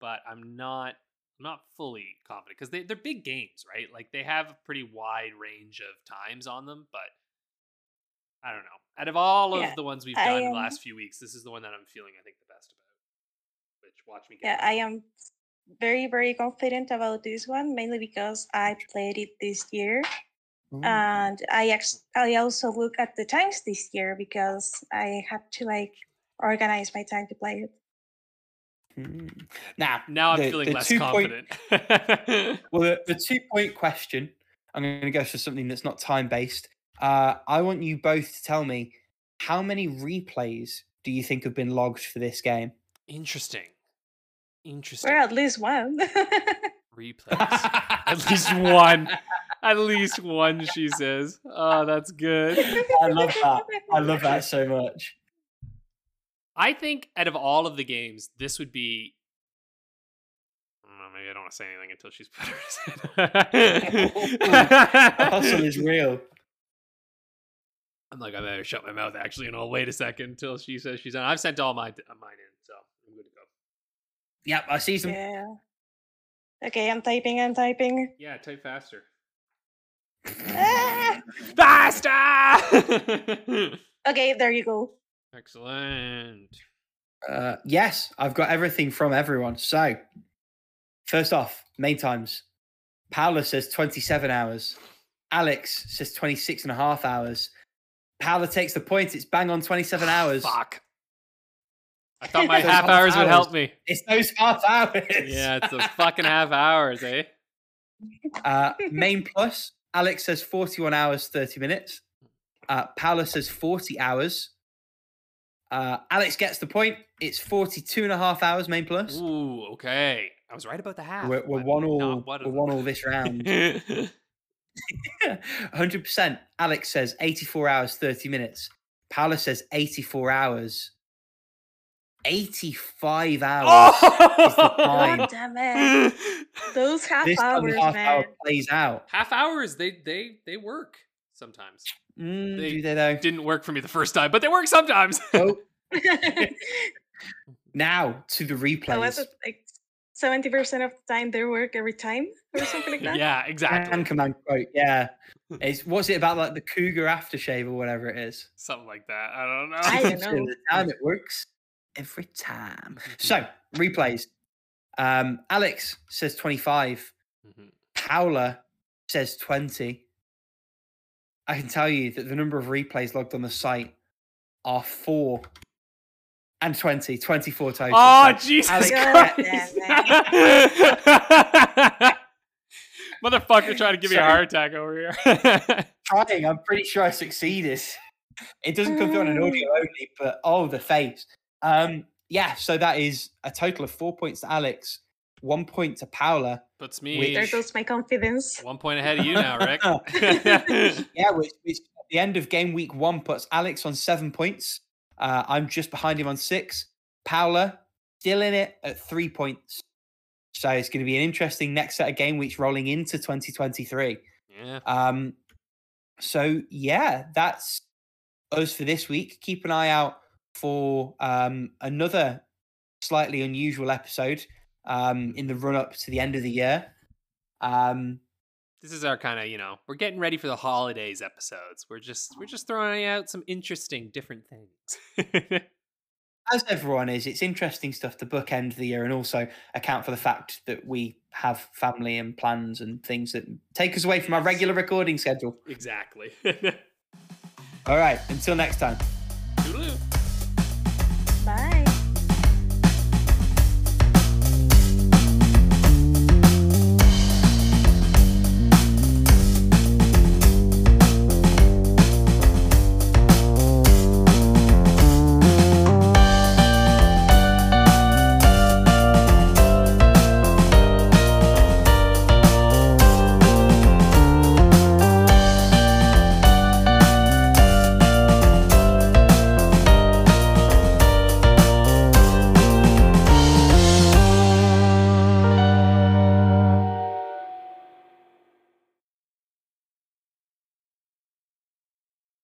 but I'm not I'm not fully confident because they they're big games, right? Like they have a pretty wide range of times on them, but I don't know. Out of all of Yeah, the ones we've I, done in the um, last few weeks, this is the one that I'm feeling I think the best about. Which watch me yeah, get. I am very, very confident about this one, mainly because I played it this year. Ooh. And I ex- I also look at the times this year because I had to like organize my time to play it. Hmm. Now, now I'm the- feeling the less two-point- confident. Well, the, the two point question, I'm going to go for something that's not time based. Uh, I want you both to tell me how many replays do you think have been logged for this game? Interesting. Interesting. We're at least one. Replays. At least one. At least one, she says. Oh, that's good. I love that. I love that so much. I think out of all of the games, this would be. I don't maybe I don't want to say anything until she's put her. hustle her is real. I'm like, I better shut my mouth actually, and I'll wait a second until she says she's on. I've sent all my uh, mine in, so I'm good to go. Yep, I see some. yeah. Okay, I'm typing. I'm typing. Yeah, type faster. Ah! Faster! Okay, there you go. Excellent. Uh, yes, I've got everything from everyone. So, first off, main times. Paula says 27 hours. Alex says 26 and a half hours. Paula takes the point. It's bang on 27 hours. Fuck. I thought my half half hours would help me. It's those half hours. Yeah, it's those fucking half hours, eh? Uh, main plus, Alex says 41 hours, 30 minutes. Uh, Paula says 40 hours. Uh, Alex gets the point. It's 42 and a half hours, main plus. Ooh, okay. I was right about the half. We're, we're one all. one We're one all this round. 100%. Alex says 84 hours, 30 minutes. Paula says 84 hours. 85 hours. oh! time. God damn it. Those half this hours, the half man. hour plays out. half hours. They they they work sometimes. Mm, They do they though? Didn't work for me the first time, but they work sometimes. Oh, now to the replays. so was like seventy percent of the time they work every time or something like that? yeah, exactly. And command quote, yeah. It's what's it about like the cougar aftershave or whatever it is? Something like that. I don't know. I don't know. the time it works every time. So replays. Um, Alex says 25. Mhm. Paula says 20. I can tell you that the number of replays logged on the site are four and 20, 24 total. Oh So Jesus Alex- God Christ! Motherfucker trying to give me a heart attack over here. trying, I'm pretty sure I succeeded. It doesn't come through on an audio only, but oh, the face. Um, yeah, so that is a total of four points to Alex, one point to Paula. Puts Wait, me There goes my confidence. one point ahead of you now, Rick. Yeah, which, which at the end of game week one puts Alex on seven points. Uh, I'm just behind him on six. Paula still in it at three points. So it's going to be an interesting next set of game weeks rolling into 2023. yeah. Um, so yeah, that's us for this week. Keep an eye out for um, another slightly unusual episode um, in the run up to the end of the year. Um, This is our kind of, you know, we're getting ready for the holidays episodes. We're just we're just throwing out some interesting different things. as everyone is, it's interesting stuff to bookend the year and also account for the fact that we have family and plans and things that take us away from our regular recording schedule. exactly. All right, until next time.